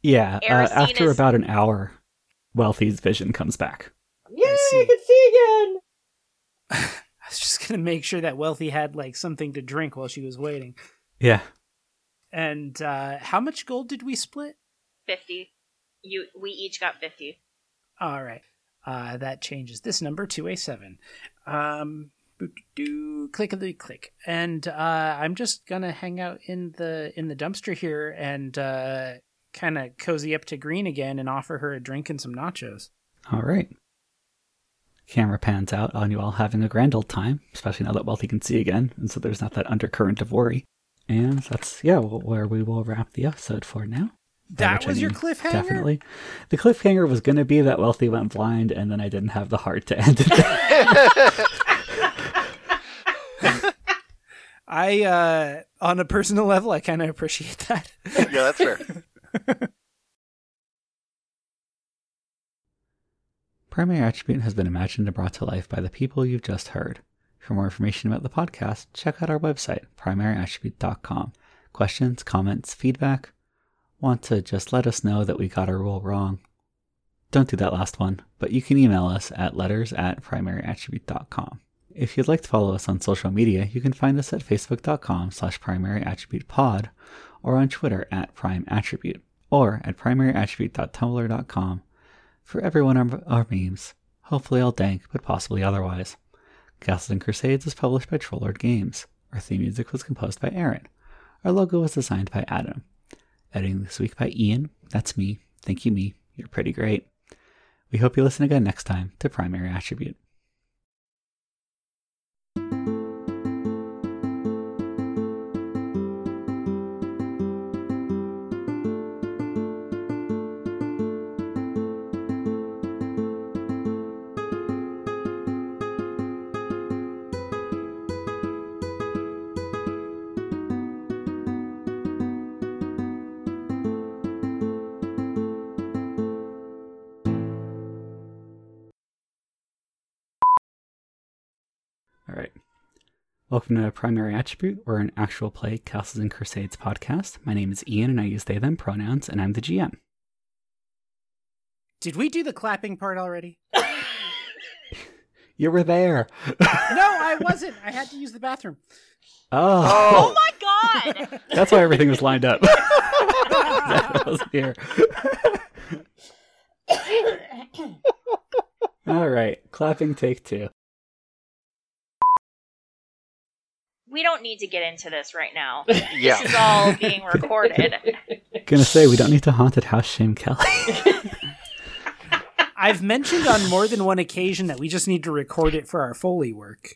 Yeah. Uh, after is- about an hour, Wealthy's vision comes back. Yay! see. I can see again. I was just gonna make sure that Wealthy had like something to drink while she was waiting. Yeah. And uh how much gold did we split? fifty. You, we each got fifty. All right. Uh, that changes this number to a seven. Um, do click of the click, and uh, I'm just gonna hang out in the in the dumpster here and uh, kind of cozy up to Green again and offer her a drink and some nachos. All right. Camera pans out on you all having a grand old time, especially now that Wealthy can see again, and so there's not that undercurrent of worry. And that's yeah, where we will wrap the episode for now. That which I was your cliffhanger. Definitely. The cliffhanger was going to be that Wealthy went blind, and then I didn't have the heart to end it. there. I, uh, on a personal level, I kind of appreciate that. Yeah, that's fair. Primary Attribute has been imagined and brought to life by the people you've just heard. For more information about the podcast, check out our website, primaryattribute.com. Questions, comments, feedback? Want to just let us know that we got our rule wrong? Don't do that last one, but you can email us at letters at primaryattribute.com. If you'd like to follow us on social media, you can find us at facebook.com slash primaryattributepod or on Twitter at primeattribute or at primaryattribute.tumblr.com for every one of our memes, hopefully all dank, but possibly otherwise. Castles and Crusades is published by Troll Lord Games. Our theme music was composed by Erin. Our logo was designed by Adam. Editing this week by Ian. That's me. Thank you, me. You're pretty great. We hope you listen again next time to Primary Attribute. Welcome to Primary Attribute. We're an actual play Castles and Crusades podcast. My name is Ian and I use they them pronouns and I'm the GM. Did we do the clapping part already? You were there. no, I wasn't. I had to use the bathroom. Oh, Oh my god! that's why everything was lined up. that wasn't here. All right. Clapping take two. We don't need to get into this right now. Yeah. This is all being recorded. Gonna say we don't need to haunted house shame Kelly. I've mentioned on more than one occasion that we just need to record it for our Foley work.